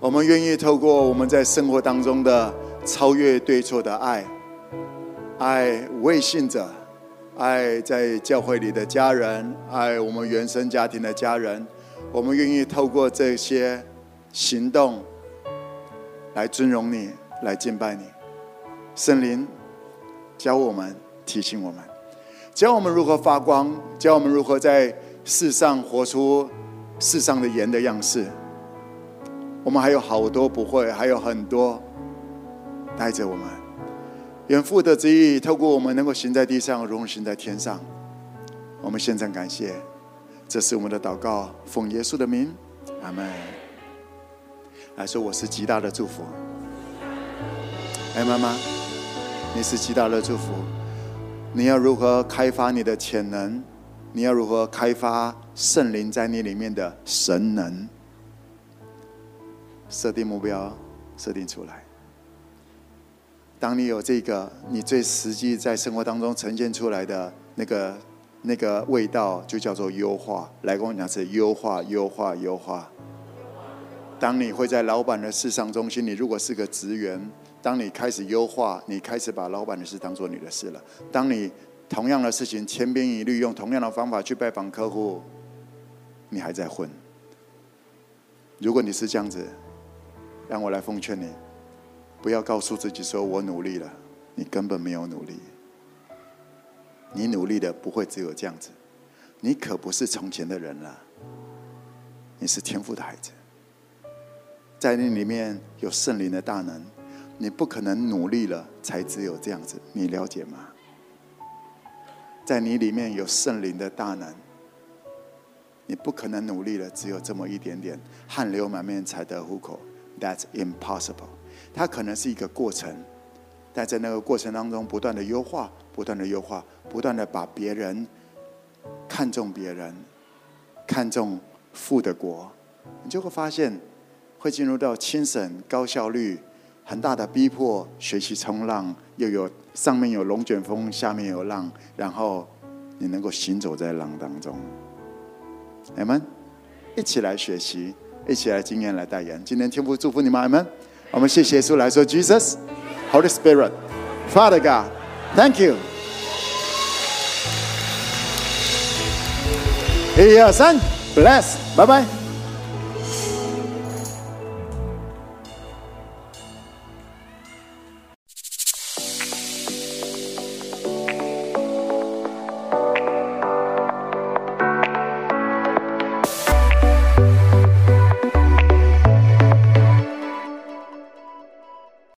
我们愿意透过我们在生活当中的超越对错的爱，爱未信者，爱在教会里的家人，爱我们原生家庭的家人，我们愿意透过这些行动来尊荣你，来敬拜你，圣灵。教我们，提醒我们，教我们如何发光，教我们如何在世上活出世上的盐的样式。我们还有好多不会，还有很多带着我们。愿父的旨意透过我们，能够行在地上，如同行在天上。我们献上感谢，这是我们的祷告，奉耶稣的名，阿门。来说，我是极大的祝福。哎，妈妈。你是极大的祝福。你要如何开发你的潜能？你要如何开发圣灵在你里面的神能？设定目标，设定出来。当你有这个，你最实际在生活当中呈现出来的那个那个味道，就叫做优化。来跟我讲是优化，优化，优化。当你会在老板的市场中心，你如果是个职员。当你开始优化，你开始把老板的事当做你的事了。当你同样的事情千篇一律，用同样的方法去拜访客户，你还在混。如果你是这样子，让我来奉劝你，不要告诉自己说我努力了，你根本没有努力。你努力的不会只有这样子，你可不是从前的人了，你是天赋的孩子，在你里面有圣灵的大能。你不可能努力了才只有这样子，你了解吗？在你里面有圣灵的大能，你不可能努力了只有这么一点点，汗流满面才得糊口，That's impossible。它可能是一个过程，但在那个过程当中不断的优化，不断的优化，不断的把别人看重别人，看重富的国，你就会发现会进入到轻省高效率。很大的逼迫，学习冲浪，又有上面有龙卷风，下面有浪，然后你能够行走在浪当中。阿门！一起来学习，一起来经验，来代言。今天天父祝福你们，阿门！我们谢谢耶稣来说，Jesus, Holy Spirit, Father God, Thank you。一二三，Bless，拜拜。